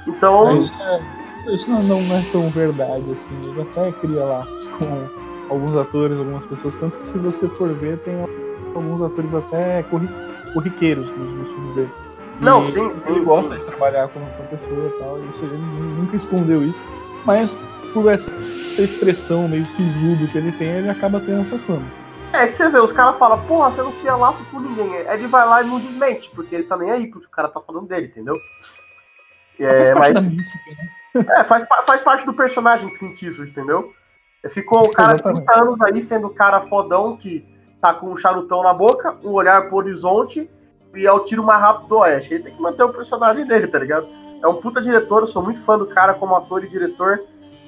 S2: Então.
S3: Isso, é, isso não, não, é tão verdade, assim. Ele até cria lá com alguns atores, algumas pessoas, tanto que se você for ver, tem alguns atores até corriqueires nos, filmes dele.
S2: Não, sim,
S3: Ele
S2: sim,
S3: gosta
S2: sim.
S3: de trabalhar com outra pessoa e tal. Isso, ele nunca escondeu isso. Mas por essa expressão meio sisudo que ele tem, ele acaba tendo essa fama.
S2: É que você vê, os caras falam, porra, você não cria laço com ninguém. Ele vai lá e não desmente, porque ele tá nem aí, porque o cara tá falando dele, entendeu?
S3: É, faz parte mas... mística, né?
S2: É, faz, faz parte do personagem Clint Eastwood, entendeu? Ficou o cara Exatamente. 30 anos aí sendo o cara fodão que tá com um charutão na boca, um olhar pro horizonte e é o tiro mais rápido do Oeste. Ele tem que manter o personagem dele, tá ligado? É um puta diretor, eu sou muito fã do cara como ator e diretor.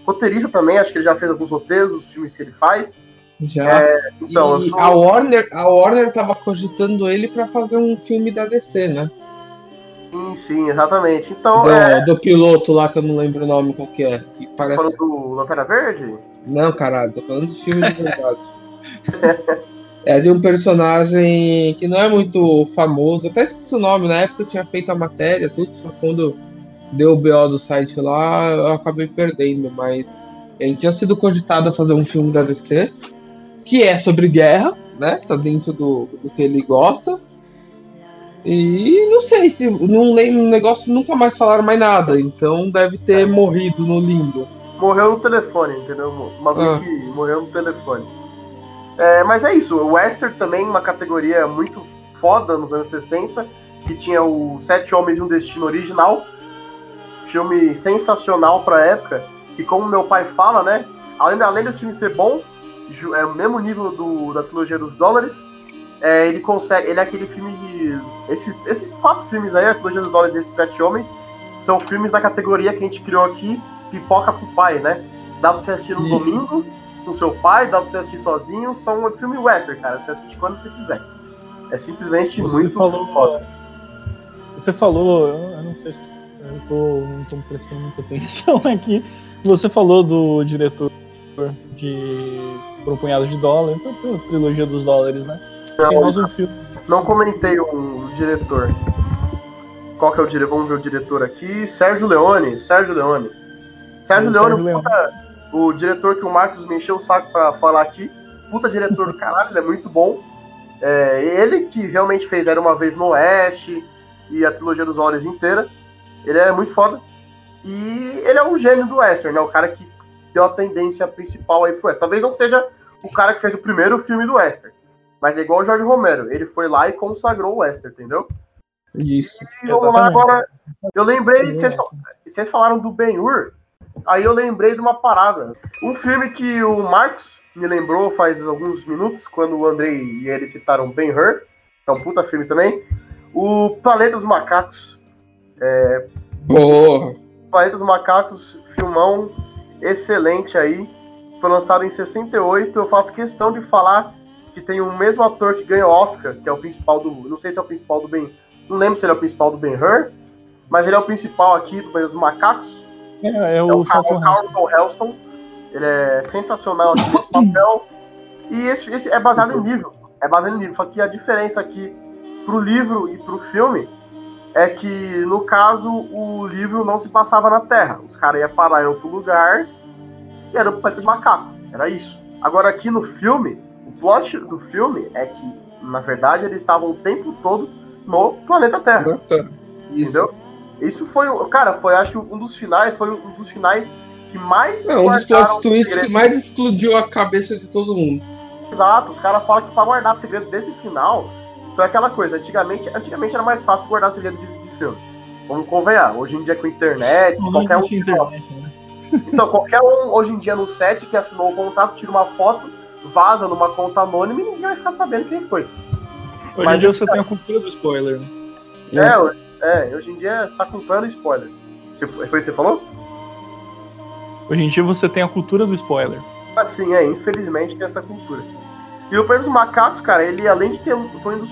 S2: Roteirista também, acho que ele já fez alguns roteiros, os filmes que ele faz.
S1: Já. É, então, e sou... a Warner, a Warner tava cogitando ele para fazer um filme da DC, né?
S2: Sim, sim, exatamente. Então,
S1: do,
S2: é...
S1: do piloto lá que eu não lembro o nome qual que é. Que parece...
S2: Falando do Lanterna Verde?
S1: Não, caralho, tô falando de filme de verdade. [LAUGHS] é de um personagem que não é muito famoso. Até esqueci o nome, na época eu tinha feito a matéria, tudo, só quando deu o BO do site lá, eu acabei perdendo, mas ele tinha sido cogitado a fazer um filme da DC que é sobre guerra, né? Tá dentro do, do que ele gosta. E não sei se. Não lembro o negócio, nunca mais falaram mais nada. Então deve ter é. morrido no limbo.
S2: Morreu no telefone, entendeu? Uma ah. que morreu no telefone. É, mas é isso, o Western também, uma categoria muito foda nos anos 60, que tinha o Sete Homens e um Destino original. Filme sensacional pra época. E como meu pai fala, né? Além, além do filme ser bom, é o mesmo nível do, da trilogia dos dólares. É, ele consegue. Ele é aquele filme de. Esses, esses quatro filmes aí, a trilogia dos dólares e esses sete homens, são filmes da categoria que a gente criou aqui, pipoca pro pai, né? Dá pra você assistir no Isso. domingo com seu pai, dá pra você assistir sozinho. São um filme western, cara. Você assiste quando você quiser. É simplesmente
S3: você
S2: muito
S3: falou, foda. Você falou, eu não sei se eu tô, não tô prestando muita atenção [LAUGHS] aqui. Você falou do diretor de por um punhado de dólar, então trilogia dos dólares, né?
S2: Não,
S3: Tem mais um filme.
S2: não comentei o diretor. Qual que é o diretor? Vamos ver o diretor aqui. Sérgio Leone. Sérgio Leone. Sérgio Leone,
S3: Sérgio Leone.
S2: o diretor que o Marcos me encheu o saco pra falar aqui. Puta diretor do caralho, ele é muito bom. É, ele que realmente fez Era Uma Vez no Oeste e a trilogia dos Olhos inteira. Ele é muito foda. E ele é um gênio do western, né? O cara que deu a tendência principal aí pro western. Talvez não seja o cara que fez o primeiro filme do western. Mas é igual o Jorge Romero. Ele foi lá e consagrou o western, entendeu?
S1: Isso.
S2: E vamos lá agora. Eu lembrei, vocês, vocês falaram do Ben-Hur, aí eu lembrei de uma parada. Um filme que o Marcos me lembrou faz alguns minutos, quando o Andrei e ele citaram Ben-Hur, que é um puta filme também. O Planeta dos Macacos.
S1: Boa.
S2: Planeta dos Macacos, filmão excelente aí. Foi lançado em 68. Eu faço questão de falar que tem o mesmo ator que ganha Oscar, que é o principal do. Não sei se é o principal do Ben. Não lembro se ele é o principal do Ben Hur, mas ele é o principal aqui do Planeta dos Macacos.
S3: É, é
S2: É
S3: o
S2: o, Car-
S3: Salton
S2: o
S3: Heston.
S2: Carlton Heston. Ele é sensacional aqui nesse papel. E esse, esse é baseado em livro. É baseado em livro. Só que a diferença aqui pro livro e pro filme é que, no caso, o livro não se passava na Terra. Os caras iam parar em outro lugar e era o planeta dos macacos. Era isso. Agora, aqui no filme, o plot do filme é que, na verdade, eles estavam o tempo todo no planeta Terra.
S1: Isso.
S2: Entendeu? Isso foi, o- cara, foi acho que um dos finais, foi um dos finais que mais
S1: É um dos plot twists que mais explodiu a cabeça de todo mundo.
S2: Exato, os caras falam que pra guardar segredo desse final, foi aquela coisa, antigamente, antigamente era mais fácil guardar segredo de, de filme. Vamos convenhar, hoje em dia com internet,
S3: Não
S2: qualquer um.
S3: internet, né?
S2: Então, qualquer um hoje em dia no set que assinou o contrato, tira uma foto, vaza numa conta anônima e ninguém vai ficar sabendo quem foi.
S3: Hoje
S2: Mas
S3: em dia
S2: eu-
S3: você tem a cultura do spoiler. Né?
S2: É, hoje- é, hoje em dia você tá comprando spoiler. Você- Foi isso que você falou?
S3: Hoje em dia você tem a cultura do spoiler.
S2: Assim, é, infelizmente tem essa cultura. E o Planeta dos Macacos, cara, ele além de ter um, foi um dos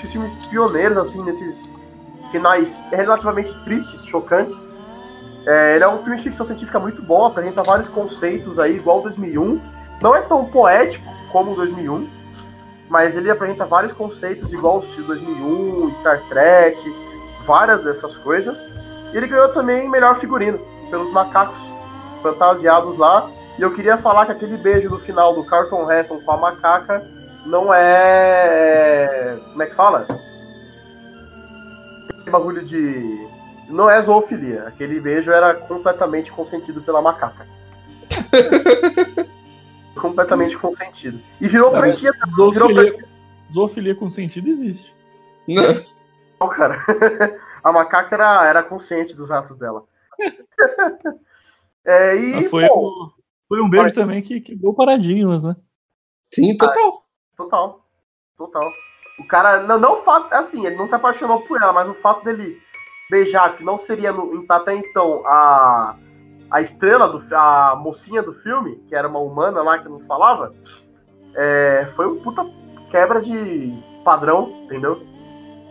S2: filmes pioneiros, assim, nesses finais relativamente tristes, chocantes. É, ele é um filme de ficção científica muito bom, apresenta vários conceitos aí, igual o 2001. Não é tão poético como o 2001, mas ele apresenta vários conceitos igual o estilo 2001, Star Trek, várias dessas coisas. E ele ganhou também melhor figurino, pelos macacos fantasiados lá. E eu queria falar que aquele beijo no final do Carlton Heston com a macaca não é. Como é que fala? Aquele bagulho de. Não é zoofilia. Aquele beijo era completamente consentido pela macaca. [LAUGHS] completamente consentido. E virou
S3: mas
S2: franquia, virou
S3: Zoofilia, zoofilia com sentido existe.
S1: Não.
S2: Não, cara. [LAUGHS] A macaca era, era consciente dos atos dela. [LAUGHS] É, e,
S3: foi,
S2: pô,
S3: um- foi um beijo também que quebrou paradigmas, né?
S1: Sim, total.
S2: Total. Total. O cara, não, não fato, assim, ele não se apaixonou por ela, mas o fato dele beijar, que não seria no, até então a, a estrela, do, a mocinha do filme, que era uma humana lá que não falava, é, foi um puta quebra de padrão, entendeu?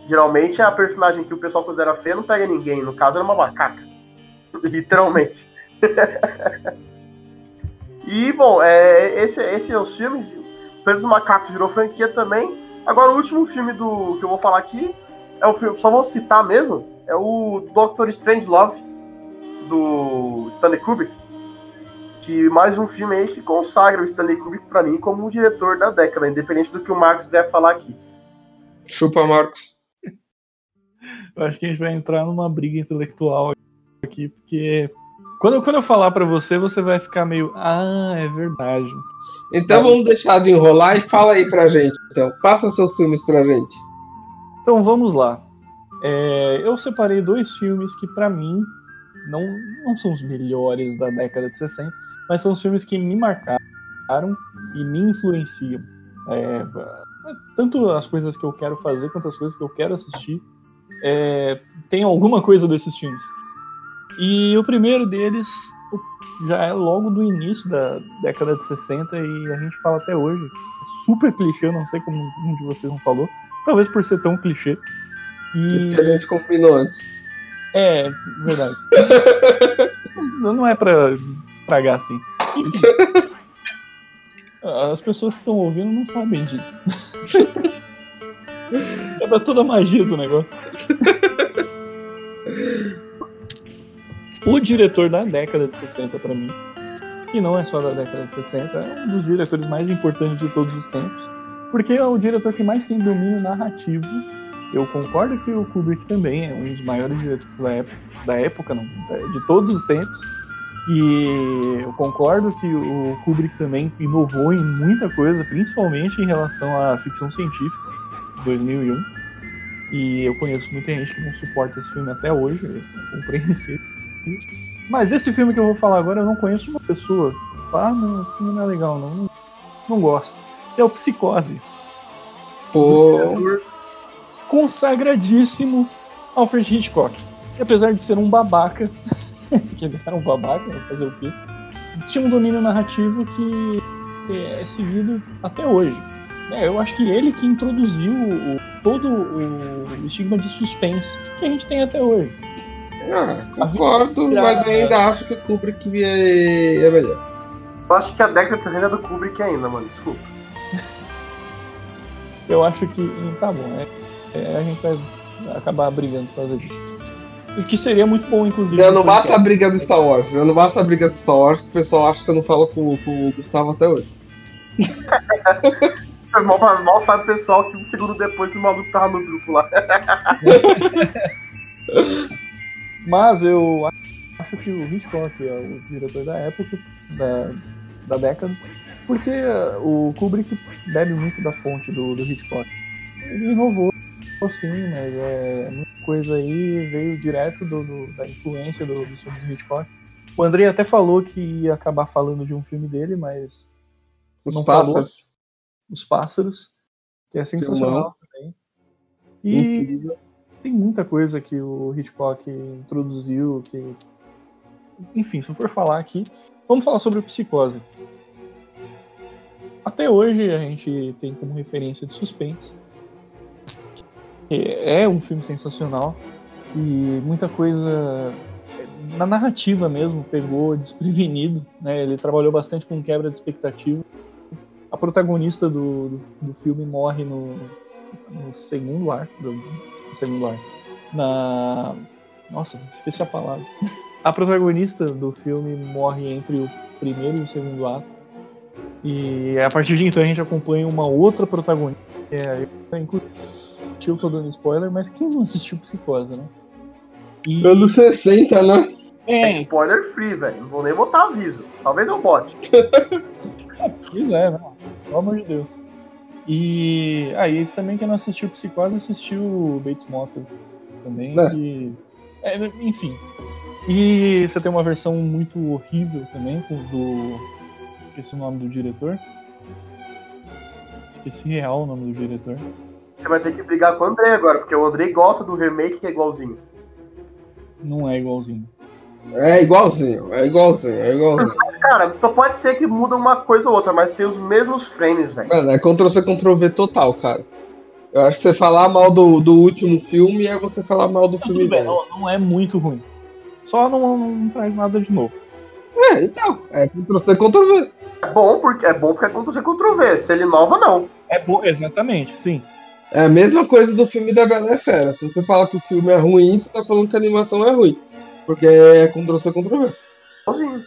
S2: Geralmente a personagem que o pessoal considera feia não pega ninguém, no caso era uma macaca. [LAUGHS] Literalmente. [LAUGHS] e, bom, é, esse, esse é os filmes. Pedro dos Macacos virou franquia também. Agora, o último filme do que eu vou falar aqui é o filme, só vou citar mesmo, é o Doctor Strange Love, do Stanley Kubrick. Que mais um filme aí que consagra o Stanley Kubrick pra mim como o diretor da década, independente do que o Marcos deve falar aqui.
S1: Chupa, Marcos.
S3: Eu acho que a gente vai entrar numa briga intelectual aqui, porque quando, quando eu falar pra você, você vai ficar meio, ah, é verdade.
S1: Então vamos deixar de enrolar e fala aí pra gente. Então, passa seus filmes pra gente.
S3: Então vamos lá. É, eu separei dois filmes que pra mim não, não são os melhores da década de 60, mas são os filmes que me marcaram e me influenciam. É, tanto as coisas que eu quero fazer quanto as coisas que eu quero assistir. É, tem alguma coisa desses filmes. E o primeiro deles já é logo do início da década de 60 e a gente fala até hoje. É super clichê, eu não sei como um de vocês não falou. Talvez por ser tão clichê. E
S1: Que a gente combinou antes.
S3: é, verdade. [LAUGHS] não é pra estragar assim. Enfim, As pessoas que estão ouvindo não sabem disso. [LAUGHS] é pra toda a magia do negócio. [LAUGHS] o diretor da década de 60 para mim, que não é só da década de 60, é um dos diretores mais importantes de todos os tempos, porque é o diretor que mais tem domínio narrativo. Eu concordo que o Kubrick também é um dos maiores diretores da época, da época não, de todos os tempos. E eu concordo que o Kubrick também inovou em muita coisa, principalmente em relação à ficção científica, 2001. E eu conheço muita gente que não suporta esse filme até hoje, é compreensível. Mas esse filme que eu vou falar agora, eu não conheço uma pessoa. Ah, não, esse filme não é legal, não. Não, gosto. É o Psicose.
S1: Pô.
S3: Consagradíssimo Alfred Hitchcock. Que apesar de ser um babaca, [LAUGHS] que ele era um babaca, fazer o quê? Tinha um domínio narrativo que é seguido até hoje. É, eu acho que ele que introduziu o, todo o estigma de suspense que a gente tem até hoje.
S1: Ah, concordo, mas ainda acho que o Kubrick é, é melhor.
S2: Eu acho que a década de 60 é do Kubrick ainda, mano, desculpa. [LAUGHS]
S3: eu acho que. Tá bom, é, é, a gente vai acabar brigando por causa disso. Que seria muito bom, inclusive.
S1: Já não basta a briga do Star Wars, já não basta a briga do Star Wars, que o pessoal acha que eu não falo com, com o Gustavo até hoje. [LAUGHS]
S2: mal, mal sabe o pessoal que um segundo depois o maluco tava no grupo lá. [LAUGHS]
S3: Mas eu acho que o Hitchcock é o diretor da época, da, da década, porque o Kubrick bebe muito da fonte do, do Hitchcock. Ele inovou, sim, mas é, muita coisa aí veio direto do, do, da influência do, dos filmes do Hitchcock. O Andrei até falou que ia acabar falando de um filme dele, mas
S1: Os não pássaros. falou.
S3: Os Pássaros, que é sensacional também. E Incrível. Tem muita coisa que o Hitchcock introduziu, que enfim, se eu for falar aqui, vamos falar sobre Psicose. Até hoje a gente tem como referência de suspense. É um filme sensacional e muita coisa na narrativa mesmo pegou desprevenido, né? Ele trabalhou bastante com quebra de expectativa a protagonista do, do, do filme morre no, no segundo arco. Do, no segundo arco. Na. Nossa, esqueci a palavra. A protagonista do filme morre entre o primeiro e o segundo ato. E a partir de então a gente acompanha uma outra protagonista. É, inclusive, eu tô dando spoiler, mas quem não assistiu Psicose, né?
S1: E... Anos 60, né?
S2: É. é spoiler free, velho. Não vou nem botar aviso. Talvez eu bote. [LAUGHS]
S3: pois é, né? Pelo amor de Deus. E aí ah, também quem não assistiu Psicose assistiu Bates Motel também. É. E, é, enfim. E você tem uma versão muito horrível também do. Esqueci o nome do diretor. Esqueci real o nome do diretor.
S2: Você vai ter que brigar com o André agora, porque o André gosta do remake que é igualzinho.
S3: Não é igualzinho.
S1: É igualzinho, é igualzinho, é igualzinho.
S2: Cara, só pode ser que muda uma coisa ou outra, mas tem os mesmos frames, velho.
S1: Mano, é Ctrl-C, Ctrl-V total, cara. Eu acho que você falar mal do, do último filme é você falar mal do não, filme
S3: bem, não, não, é muito ruim. Só não, não, traz nada de novo.
S1: É, então. É Ctrl-C, Ctrl-V.
S2: É bom porque é bom porque é Ctrl-C, Ctrl-V. Se ele inova, não.
S3: É bom, exatamente, sim.
S1: É a mesma coisa do filme da Bela e Fera. Se você fala que o filme é ruim, você tá falando que a animação é ruim. Porque é Ctrl-C, Ctrl-V.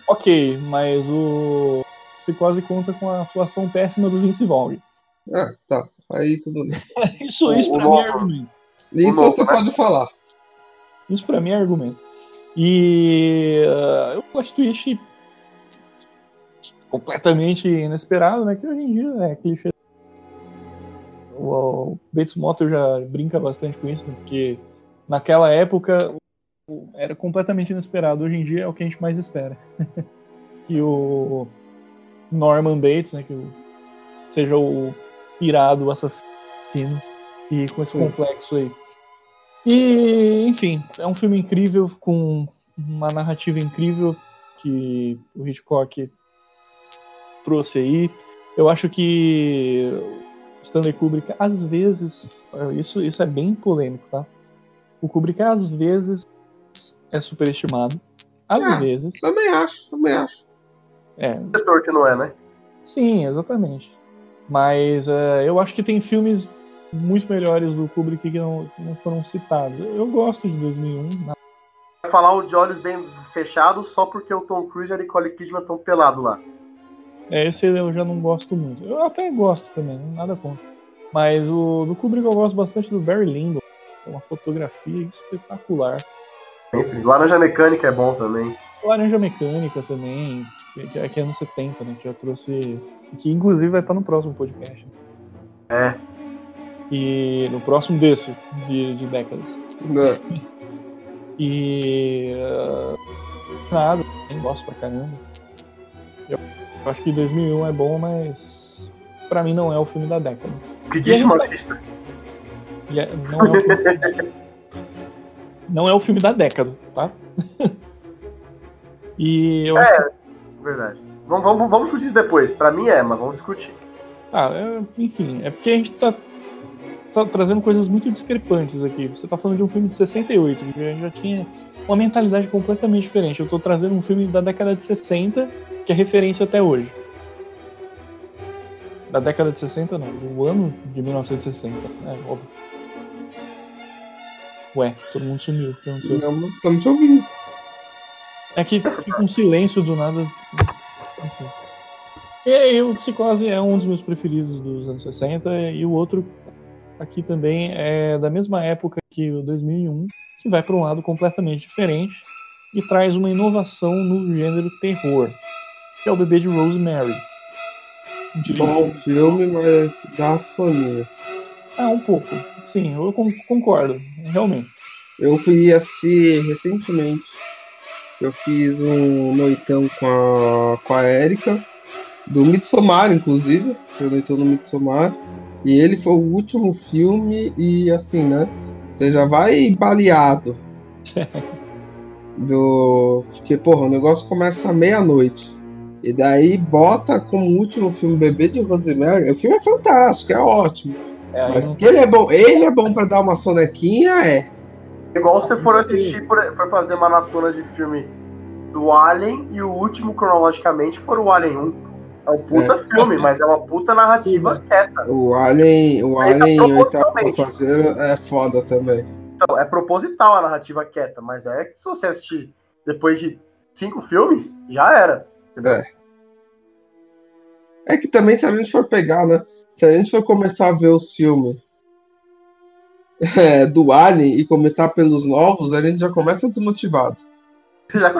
S3: Ok, mas o Psicose conta com a atuação péssima do Vince Vaughn.
S1: Ah, tá. Aí tudo bem. [LAUGHS]
S3: isso, isso pra mim é argumento.
S1: Isso você né? pode falar.
S3: Isso pra mim é argumento. E uh, o plot twist completamente inesperado, né? Que hoje em dia é clichê. O, o Bates Motel já brinca bastante com isso, né, porque naquela época era completamente inesperado. Hoje em dia é o que a gente mais espera. [LAUGHS] que o Norman Bates, né, que o, seja o pirado, assassino, e com esse Sim. complexo aí. E, enfim, é um filme incrível, com uma narrativa incrível que o Hitchcock trouxe aí. Eu acho que Stanley Kubrick, às vezes, isso, isso é bem polêmico, tá? O Kubrick, às vezes, é superestimado. Às
S1: ah,
S3: vezes.
S1: Também acho, também acho.
S3: É.
S2: Diretor que não é, né?
S3: Sim, exatamente. Mas uh, eu acho que tem filmes muito melhores do Kubrick que não, que não foram citados. Eu, gosto de 2001. Na...
S2: Vai falar o de olhos bem fechados só porque o Tom Cruise e a Nicole Kidman estão pelados lá.
S3: É, esse eu já não gosto muito. Eu até gosto também, nada contra. Mas o do Kubrick eu gosto bastante do Barry Lyndon. É uma fotografia espetacular.
S2: Laranja Mecânica é bom também.
S3: Laranja Mecânica também, que é, que é anos 70, né? Que já trouxe. Que inclusive vai estar no próximo podcast.
S2: É.
S3: E no próximo desse, de, de décadas.
S1: Não. [LAUGHS]
S3: E. Uh, nada, gosto pra caramba. Eu, eu acho que 2001 é bom, mas. Pra mim não é o filme da década.
S2: Que disse uma lista.
S3: É- não, é o filme, [LAUGHS] não é o filme da década, tá? [LAUGHS] e eu acho
S2: É, verdade. Vamos, vamos, vamos discutir isso depois. Pra mim é, mas vamos discutir.
S3: Ah, é, enfim, é porque a gente tá, tá trazendo coisas muito discrepantes aqui. Você tá falando de um filme de 68, que já, já tinha uma mentalidade completamente diferente. Eu tô trazendo um filme da década de 60, que é referência até hoje. Da década de 60, não, do ano de 1960, é óbvio. Ué, todo mundo sumiu. o que aconteceu?
S1: Não, estamos te ouvindo.
S3: É que fica um silêncio do nada. Enfim. E aí, o Psicose é um dos meus preferidos dos anos 60, e o outro aqui também é da mesma época que o 2001, que vai para um lado completamente diferente e traz uma inovação no gênero terror, que é o Bebê de Rosemary. De-
S1: Bom filme, mas dá soninho.
S3: Ah, um pouco. Sim, eu con- concordo, realmente.
S1: Eu fui assistir recentemente. Eu fiz um noitão com a, com a Erika, do Midsommar, inclusive. Foi o noitão do Midsommar. E ele foi o último filme e assim, né? Você já vai baleado. [LAUGHS] do. Porque, porra, o negócio começa à meia-noite. E daí bota como último filme Bebê de Rosemary. O filme é fantástico, é ótimo.
S3: É,
S1: Mas que ele é bom, ele é bom pra dar uma sonequinha, é.
S2: Igual você for assistir, por, for fazer maratona de filme do Alien e o último cronologicamente for o Alien 1. É um puta filme, mas é uma puta narrativa quieta.
S1: O Alien, o
S2: Ele tá
S1: Alien passageiro é foda também.
S2: Então, é proposital a narrativa quieta, mas é que se você assistir depois de cinco filmes, já era. entendeu?
S1: É. É que também se a gente for pegar, né? Se a gente for começar a ver os filmes [LAUGHS] é, do Alien e começar pelos novos, a gente já começa desmotivado.
S2: Já é,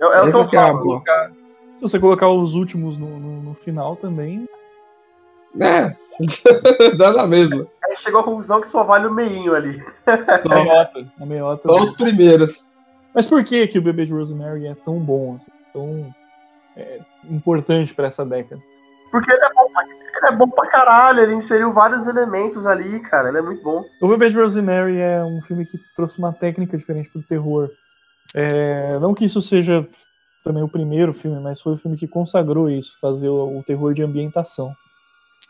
S2: é o que
S1: Essa
S2: eu
S1: que é a
S2: falo.
S1: boa.
S3: Se você colocar os últimos no, no- no final também,
S1: É, [LAUGHS] dá na mesma.
S2: Aí chegou à conclusão que só vale o meinho ali. [LAUGHS]
S3: a
S1: Só,
S3: meiota, a meiota.
S1: só os primeiros.
S3: Mas por que que o Bebê de Rosemary é tão bom, assim, tão é, importante pra essa década?
S2: Porque ele é, bom pra, ele é bom pra caralho, ele inseriu vários elementos ali, cara. Ele é muito bom.
S3: O Bebê de Rosemary é um filme que trouxe uma técnica diferente pro terror. É, não que isso seja também o primeiro filme, mas foi o filme que consagrou isso, fazer o, o terror de ambientação.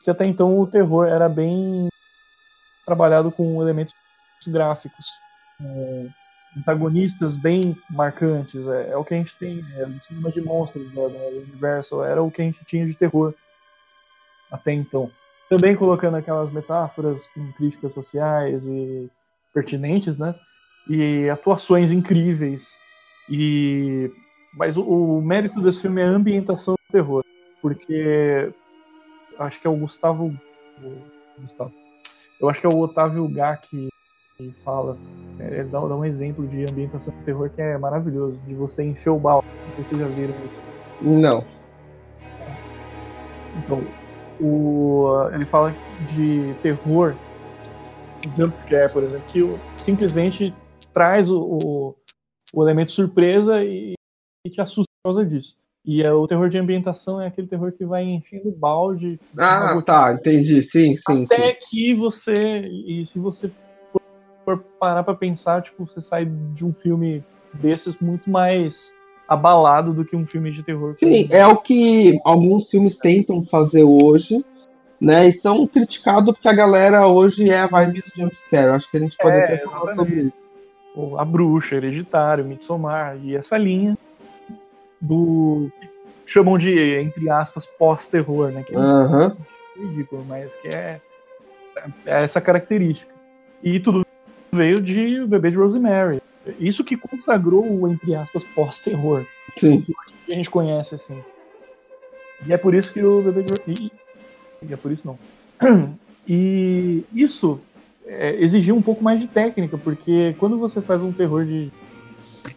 S3: Que até então o terror era bem trabalhado com elementos gráficos, é, antagonistas bem marcantes. É, é o que a gente tem é, no cinema de monstros da Universal, era o que a gente tinha de terror até então. Também colocando aquelas metáforas com críticas sociais e pertinentes, né? E atuações incríveis. E mas o, o mérito desse filme é a ambientação do terror, porque acho que é o Gustavo, o Gustavo. Eu acho que é o Otávio Gá que, que fala. é, Ele dá, dá um exemplo de ambientação do terror que é maravilhoso, de você encher o balde. Não sei se vocês já viram isso.
S1: Não.
S3: Então, o, ele fala de terror, jumpscare, por exemplo, que simplesmente traz o, o, o elemento surpresa e, e te assusta por causa disso. E é, o terror de ambientação é aquele terror que vai enchendo o balde.
S1: Ah, tá, entendi. Sim, sim,
S3: até
S1: sim.
S3: que você. E se você for parar pra pensar, tipo, você sai de um filme desses muito mais abalado do que um filme de terror.
S1: Sim, é o que alguns filmes tentam fazer hoje, né? E são criticados porque a galera hoje é a vibe do jumpscare. Acho que a gente pode
S3: É,
S1: até falar
S3: exatamente.
S1: sobre isso.
S3: A Bruxa, Hereditário, Midsommar e essa linha do chamam de, entre aspas, pós-terror, né? Que é
S1: Aham.
S3: ridículo, mas que é, é essa característica. E tudo veio de O Bebê de Rosemary. Isso que consagrou o, entre aspas, pós-terror,
S1: Sim.
S3: que a gente conhece, assim. E é por isso que o Bebê de. E é por isso não. [CLEARS THROAT] E isso é, exigia um pouco mais de técnica, porque quando você faz um terror de...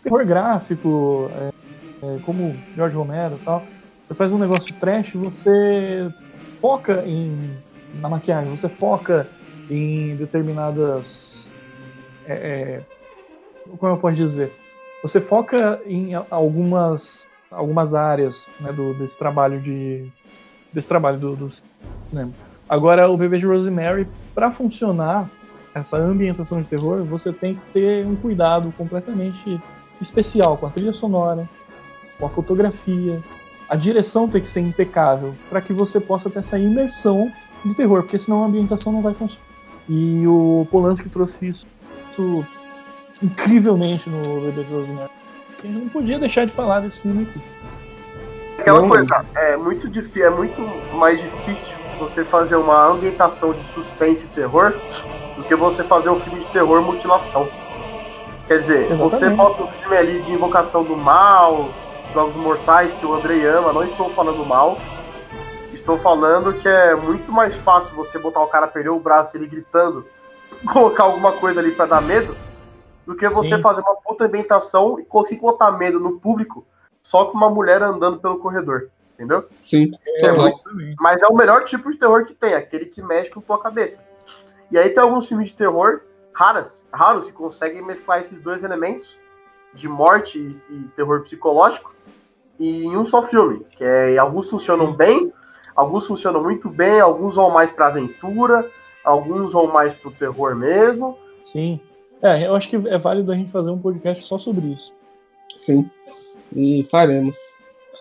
S3: terror gráfico, é, é, como George Romero e tal, você faz um negócio trash, você foca em, na maquiagem, você foca em determinadas. Como eu posso dizer? Você foca em algumas, algumas áreas né, do, desse trabalho de. desse trabalho do, do cinema. Agora, o Bebê de Rosemary, para funcionar essa ambientação de terror, você tem que ter um cuidado completamente especial com a trilha sonora, com a fotografia, a direção tem que ser impecável para que você possa ter essa imersão do terror, porque senão a ambientação não vai funcionar. E o Polanski trouxe isso, isso incrivelmente no de Rosemary. A gente não podia deixar de falar desse filme aqui.
S2: Aquela
S1: Não,
S2: coisa, é muito, é muito mais difícil você fazer uma ambientação de suspense e terror do que você fazer um filme de terror mutilação. Quer dizer, você
S3: Exatamente.
S2: bota um filme ali de invocação do mal, jogos mortais que o Andrei ama, não estou falando mal. Estou falando que é muito mais fácil você botar o cara perder o braço e ele gritando, [LAUGHS] colocar alguma coisa ali pra dar medo, do que você
S3: Sim.
S2: fazer uma puta ambientação e conseguir botar medo no público só com uma mulher andando pelo corredor. Entendeu?
S1: Sim.
S2: É.
S3: Exatamente.
S2: Mas é o melhor tipo de terror que tem, aquele que mexe com tua cabeça. E aí tem alguns filmes de terror raras, raros que conseguem mesclar esses dois elementos de morte e, e terror psicológico e em um só filme. Que é, alguns funcionam bem, alguns funcionam muito bem, alguns vão mais pra aventura, alguns vão mais pro terror mesmo.
S3: Sim. É, eu acho que é válido a gente fazer um podcast só sobre isso.
S1: Sim. E faremos.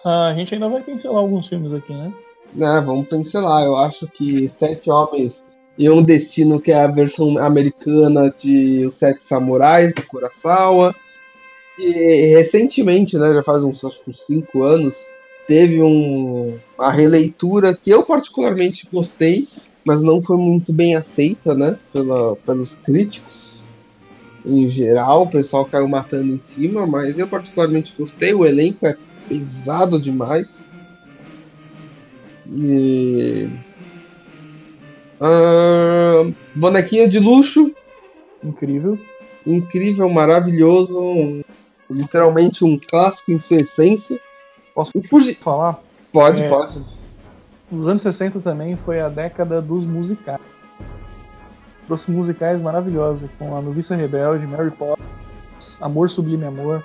S3: A gente ainda vai pincelar alguns filmes aqui, né?
S1: né, vamos pincelar. Eu acho que Sete Homens e um Destino, que é a versão americana de Os Sete Samurais, do Kurosawa. E recentemente, né, já faz uns, acho uns cinco anos, teve um, uma releitura que eu particularmente gostei, mas não foi muito bem aceita, né, pela, pelos críticos em geral. O pessoal caiu matando em cima, mas eu particularmente gostei. O elenco é pesado demais. E... Ah, bonequinha de luxo,
S3: Incrível.
S1: incrível, maravilhoso, literalmente um clássico em sua essência.
S3: Posso
S1: Fuji...
S3: falar?
S1: Pode,
S3: É.
S1: pode.
S3: Os anos 60 também foi a década dos musicais. Trouxe musicais maravilhosos, com a Noviça Rebelde, Mary Poppins, Amor Sublime Amor.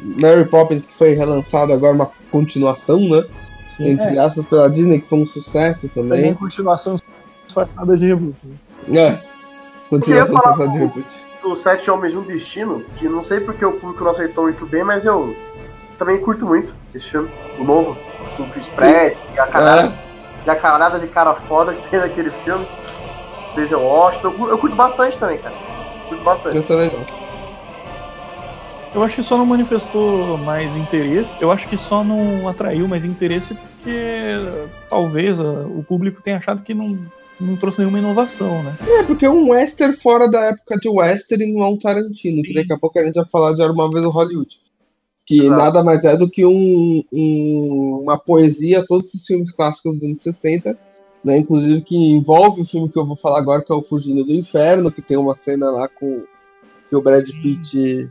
S1: Mary Poppins, que foi relançado agora, uma continuação, né?
S3: Sim,
S1: Entre
S3: é,
S1: aspas, pela Disney, que foi um sucesso
S3: também
S1: também.
S3: continuação disfarçada de reboot. né?
S1: É. Continuação
S2: Eu queria falar
S1: sucesso de
S2: do-
S1: reboot.
S2: Os Sete Homens de um Destino, que não sei porque o público não aceitou muito bem, mas eu também curto muito esse filme, o novo, com o Chris Pratt, e a carada,
S1: É,
S2: e a carada de cara foda que tem naquele filme. Denzel Washington, eu, eu curto bastante também, cara. Curto bastante.
S1: eu também não.
S3: Eu acho que só não manifestou mais interesse. Eu acho que só não atraiu mais interesse porque talvez o público tenha achado que não, não trouxe nenhuma inovação, né?
S1: É, porque é um western fora da época de western e não é um Tarantino, que daqui a pouco a gente vai falar de Era Uma Vez no Hollywood. Que
S2: Exato.
S1: nada mais é do que um, um- uma poesia a todos os filmes clássicos dos anos 60, né? Inclusive que envolve o filme que eu vou falar agora, que é o Fugindo do Inferno, que tem uma cena lá com que o Brad Pitt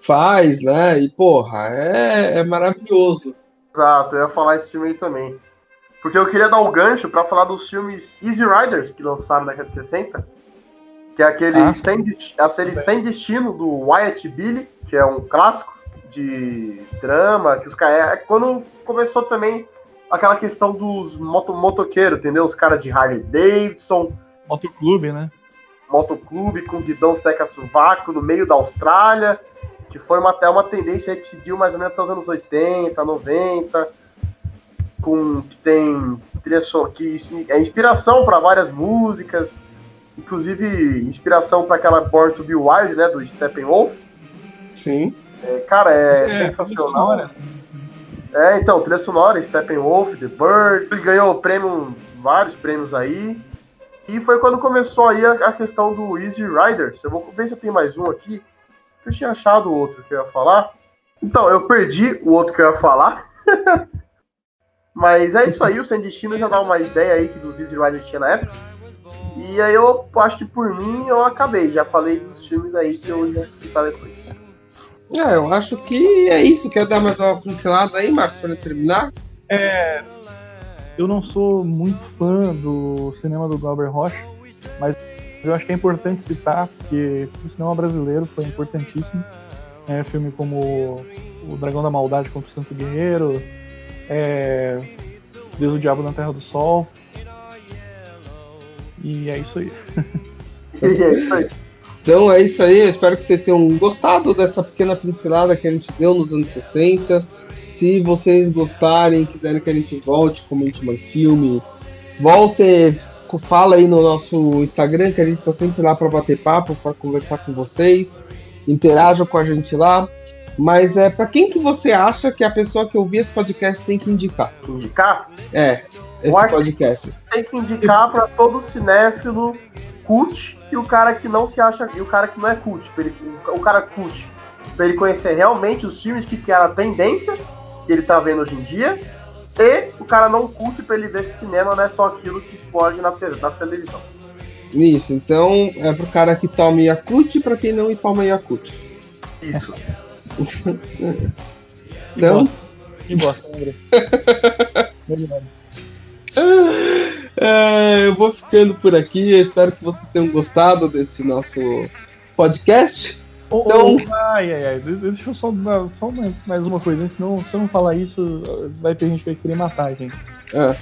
S1: faz, né? E porra, é, é maravilhoso.
S2: Exato, eu ia falar esse filme aí também. Porque eu queria dar um gancho pra falar dos filmes Easy Riders, que lançaram na década de 60. Que é aquele,
S3: Ah,
S2: sem, Desti- aquele Sem Destino do Wyatt Billy, que é um clássico de drama, que os caras. É quando começou também aquela questão dos moto, motoqueiros, entendeu? Os caras de Harley Davidson,
S3: Motoclube, né?
S2: motoclube com guidão seca sovaco no meio da Austrália, que foi uma, até uma tendência que seguiu mais ou menos até os anos 80, 90, com que tem trilha que é inspiração para várias músicas, inclusive inspiração para aquela Born to Be Wild, né, do Steppenwolf.
S1: Sim.
S2: É, cara, é,
S3: É,
S2: sensacional.
S3: assim.
S2: É, então, trilha sonora, Steppenwolf, The Bird, ele ganhou prêmio, vários prêmios aí. E foi quando começou aí a, a questão do Easy Riders. Eu vou ver se eu tenho mais um aqui. Eu tinha achado outro que eu ia falar. Então, eu perdi o outro que eu ia falar. [LAUGHS] Mas é isso aí, o Sem Destino já dá uma ideia aí que dos Easy Riders tinha na época. E aí eu acho que por mim eu acabei, já falei dos filmes aí que eu ia citar depois.
S1: É, eu acho que é isso. Quer dar mais uma pincelada aí, Marcos, para terminar?
S3: É, eu não sou muito fã do cinema do Glauber Rocha, mas eu acho que é importante citar, porque o cinema brasileiro foi importantíssimo. É, filme como O Dragão da Maldade contra o Santo Guerreiro, é, Deus o Diabo na Terra do Sol. E é isso aí. [LAUGHS]
S2: E é isso aí.
S1: Então é isso aí, eu espero que vocês tenham gostado dessa pequena pincelada que a gente deu nos anos 60. Se vocês gostarem, quiserem que a gente volte, comente mais filme, volte, fala aí no nosso Instagram que a gente está sempre lá para bater papo, para conversar com vocês, interajam com a gente lá. Mas é para quem que você acha que a pessoa que ouvir esse podcast tem que indicar?
S2: Indicar?
S1: É, esse podcast.
S2: Tem que indicar pra todo cinéfilo cult e o cara que não se acha. E o cara que não é cult. ele- o cara cult. Pra ele conhecer realmente os filmes que, era a tendência que ele tá vendo hoje em dia. E o cara não cult pra ele ver que cinema não é só aquilo que explode na, na televisão.
S1: Isso, então é pro cara que toma Yakut e pra quem não toma Yakut.
S2: Isso. [LAUGHS]
S3: Que
S1: Então,
S3: bosta. Que bosta, André. [LAUGHS] [LAUGHS]
S1: É, eu vou ficando por aqui. Eu espero que vocês tenham gostado desse nosso podcast. Então-
S3: ai, ai, ai, de- deixa eu só só mais uma coisa, senão se eu não falar isso, vai ter gente que vai querer matar a gente.
S1: Ah,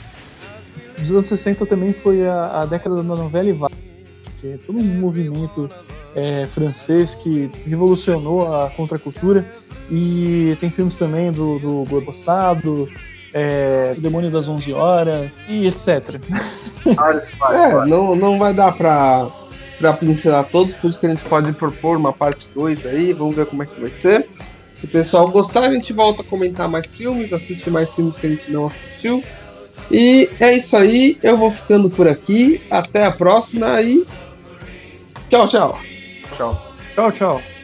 S3: Dos anos 60 também foi a, a década da novela e que é todo um movimento é, francês que revolucionou a contracultura. E tem filmes também do, do Gorboçado, é, O Demônio das 11 Horas e etc.
S1: É, não, não vai dar pra, pra pincelar todos, por isso que a gente pode propor uma parte 2 aí. Vamos ver como é que vai ser. Se o pessoal gostar, a gente volta a comentar mais filmes, assiste mais filmes que a gente não assistiu. E é isso aí, eu vou ficando por aqui. Até a próxima e. Tchau, tchau.
S2: Tchau.
S3: Tchau, tchau.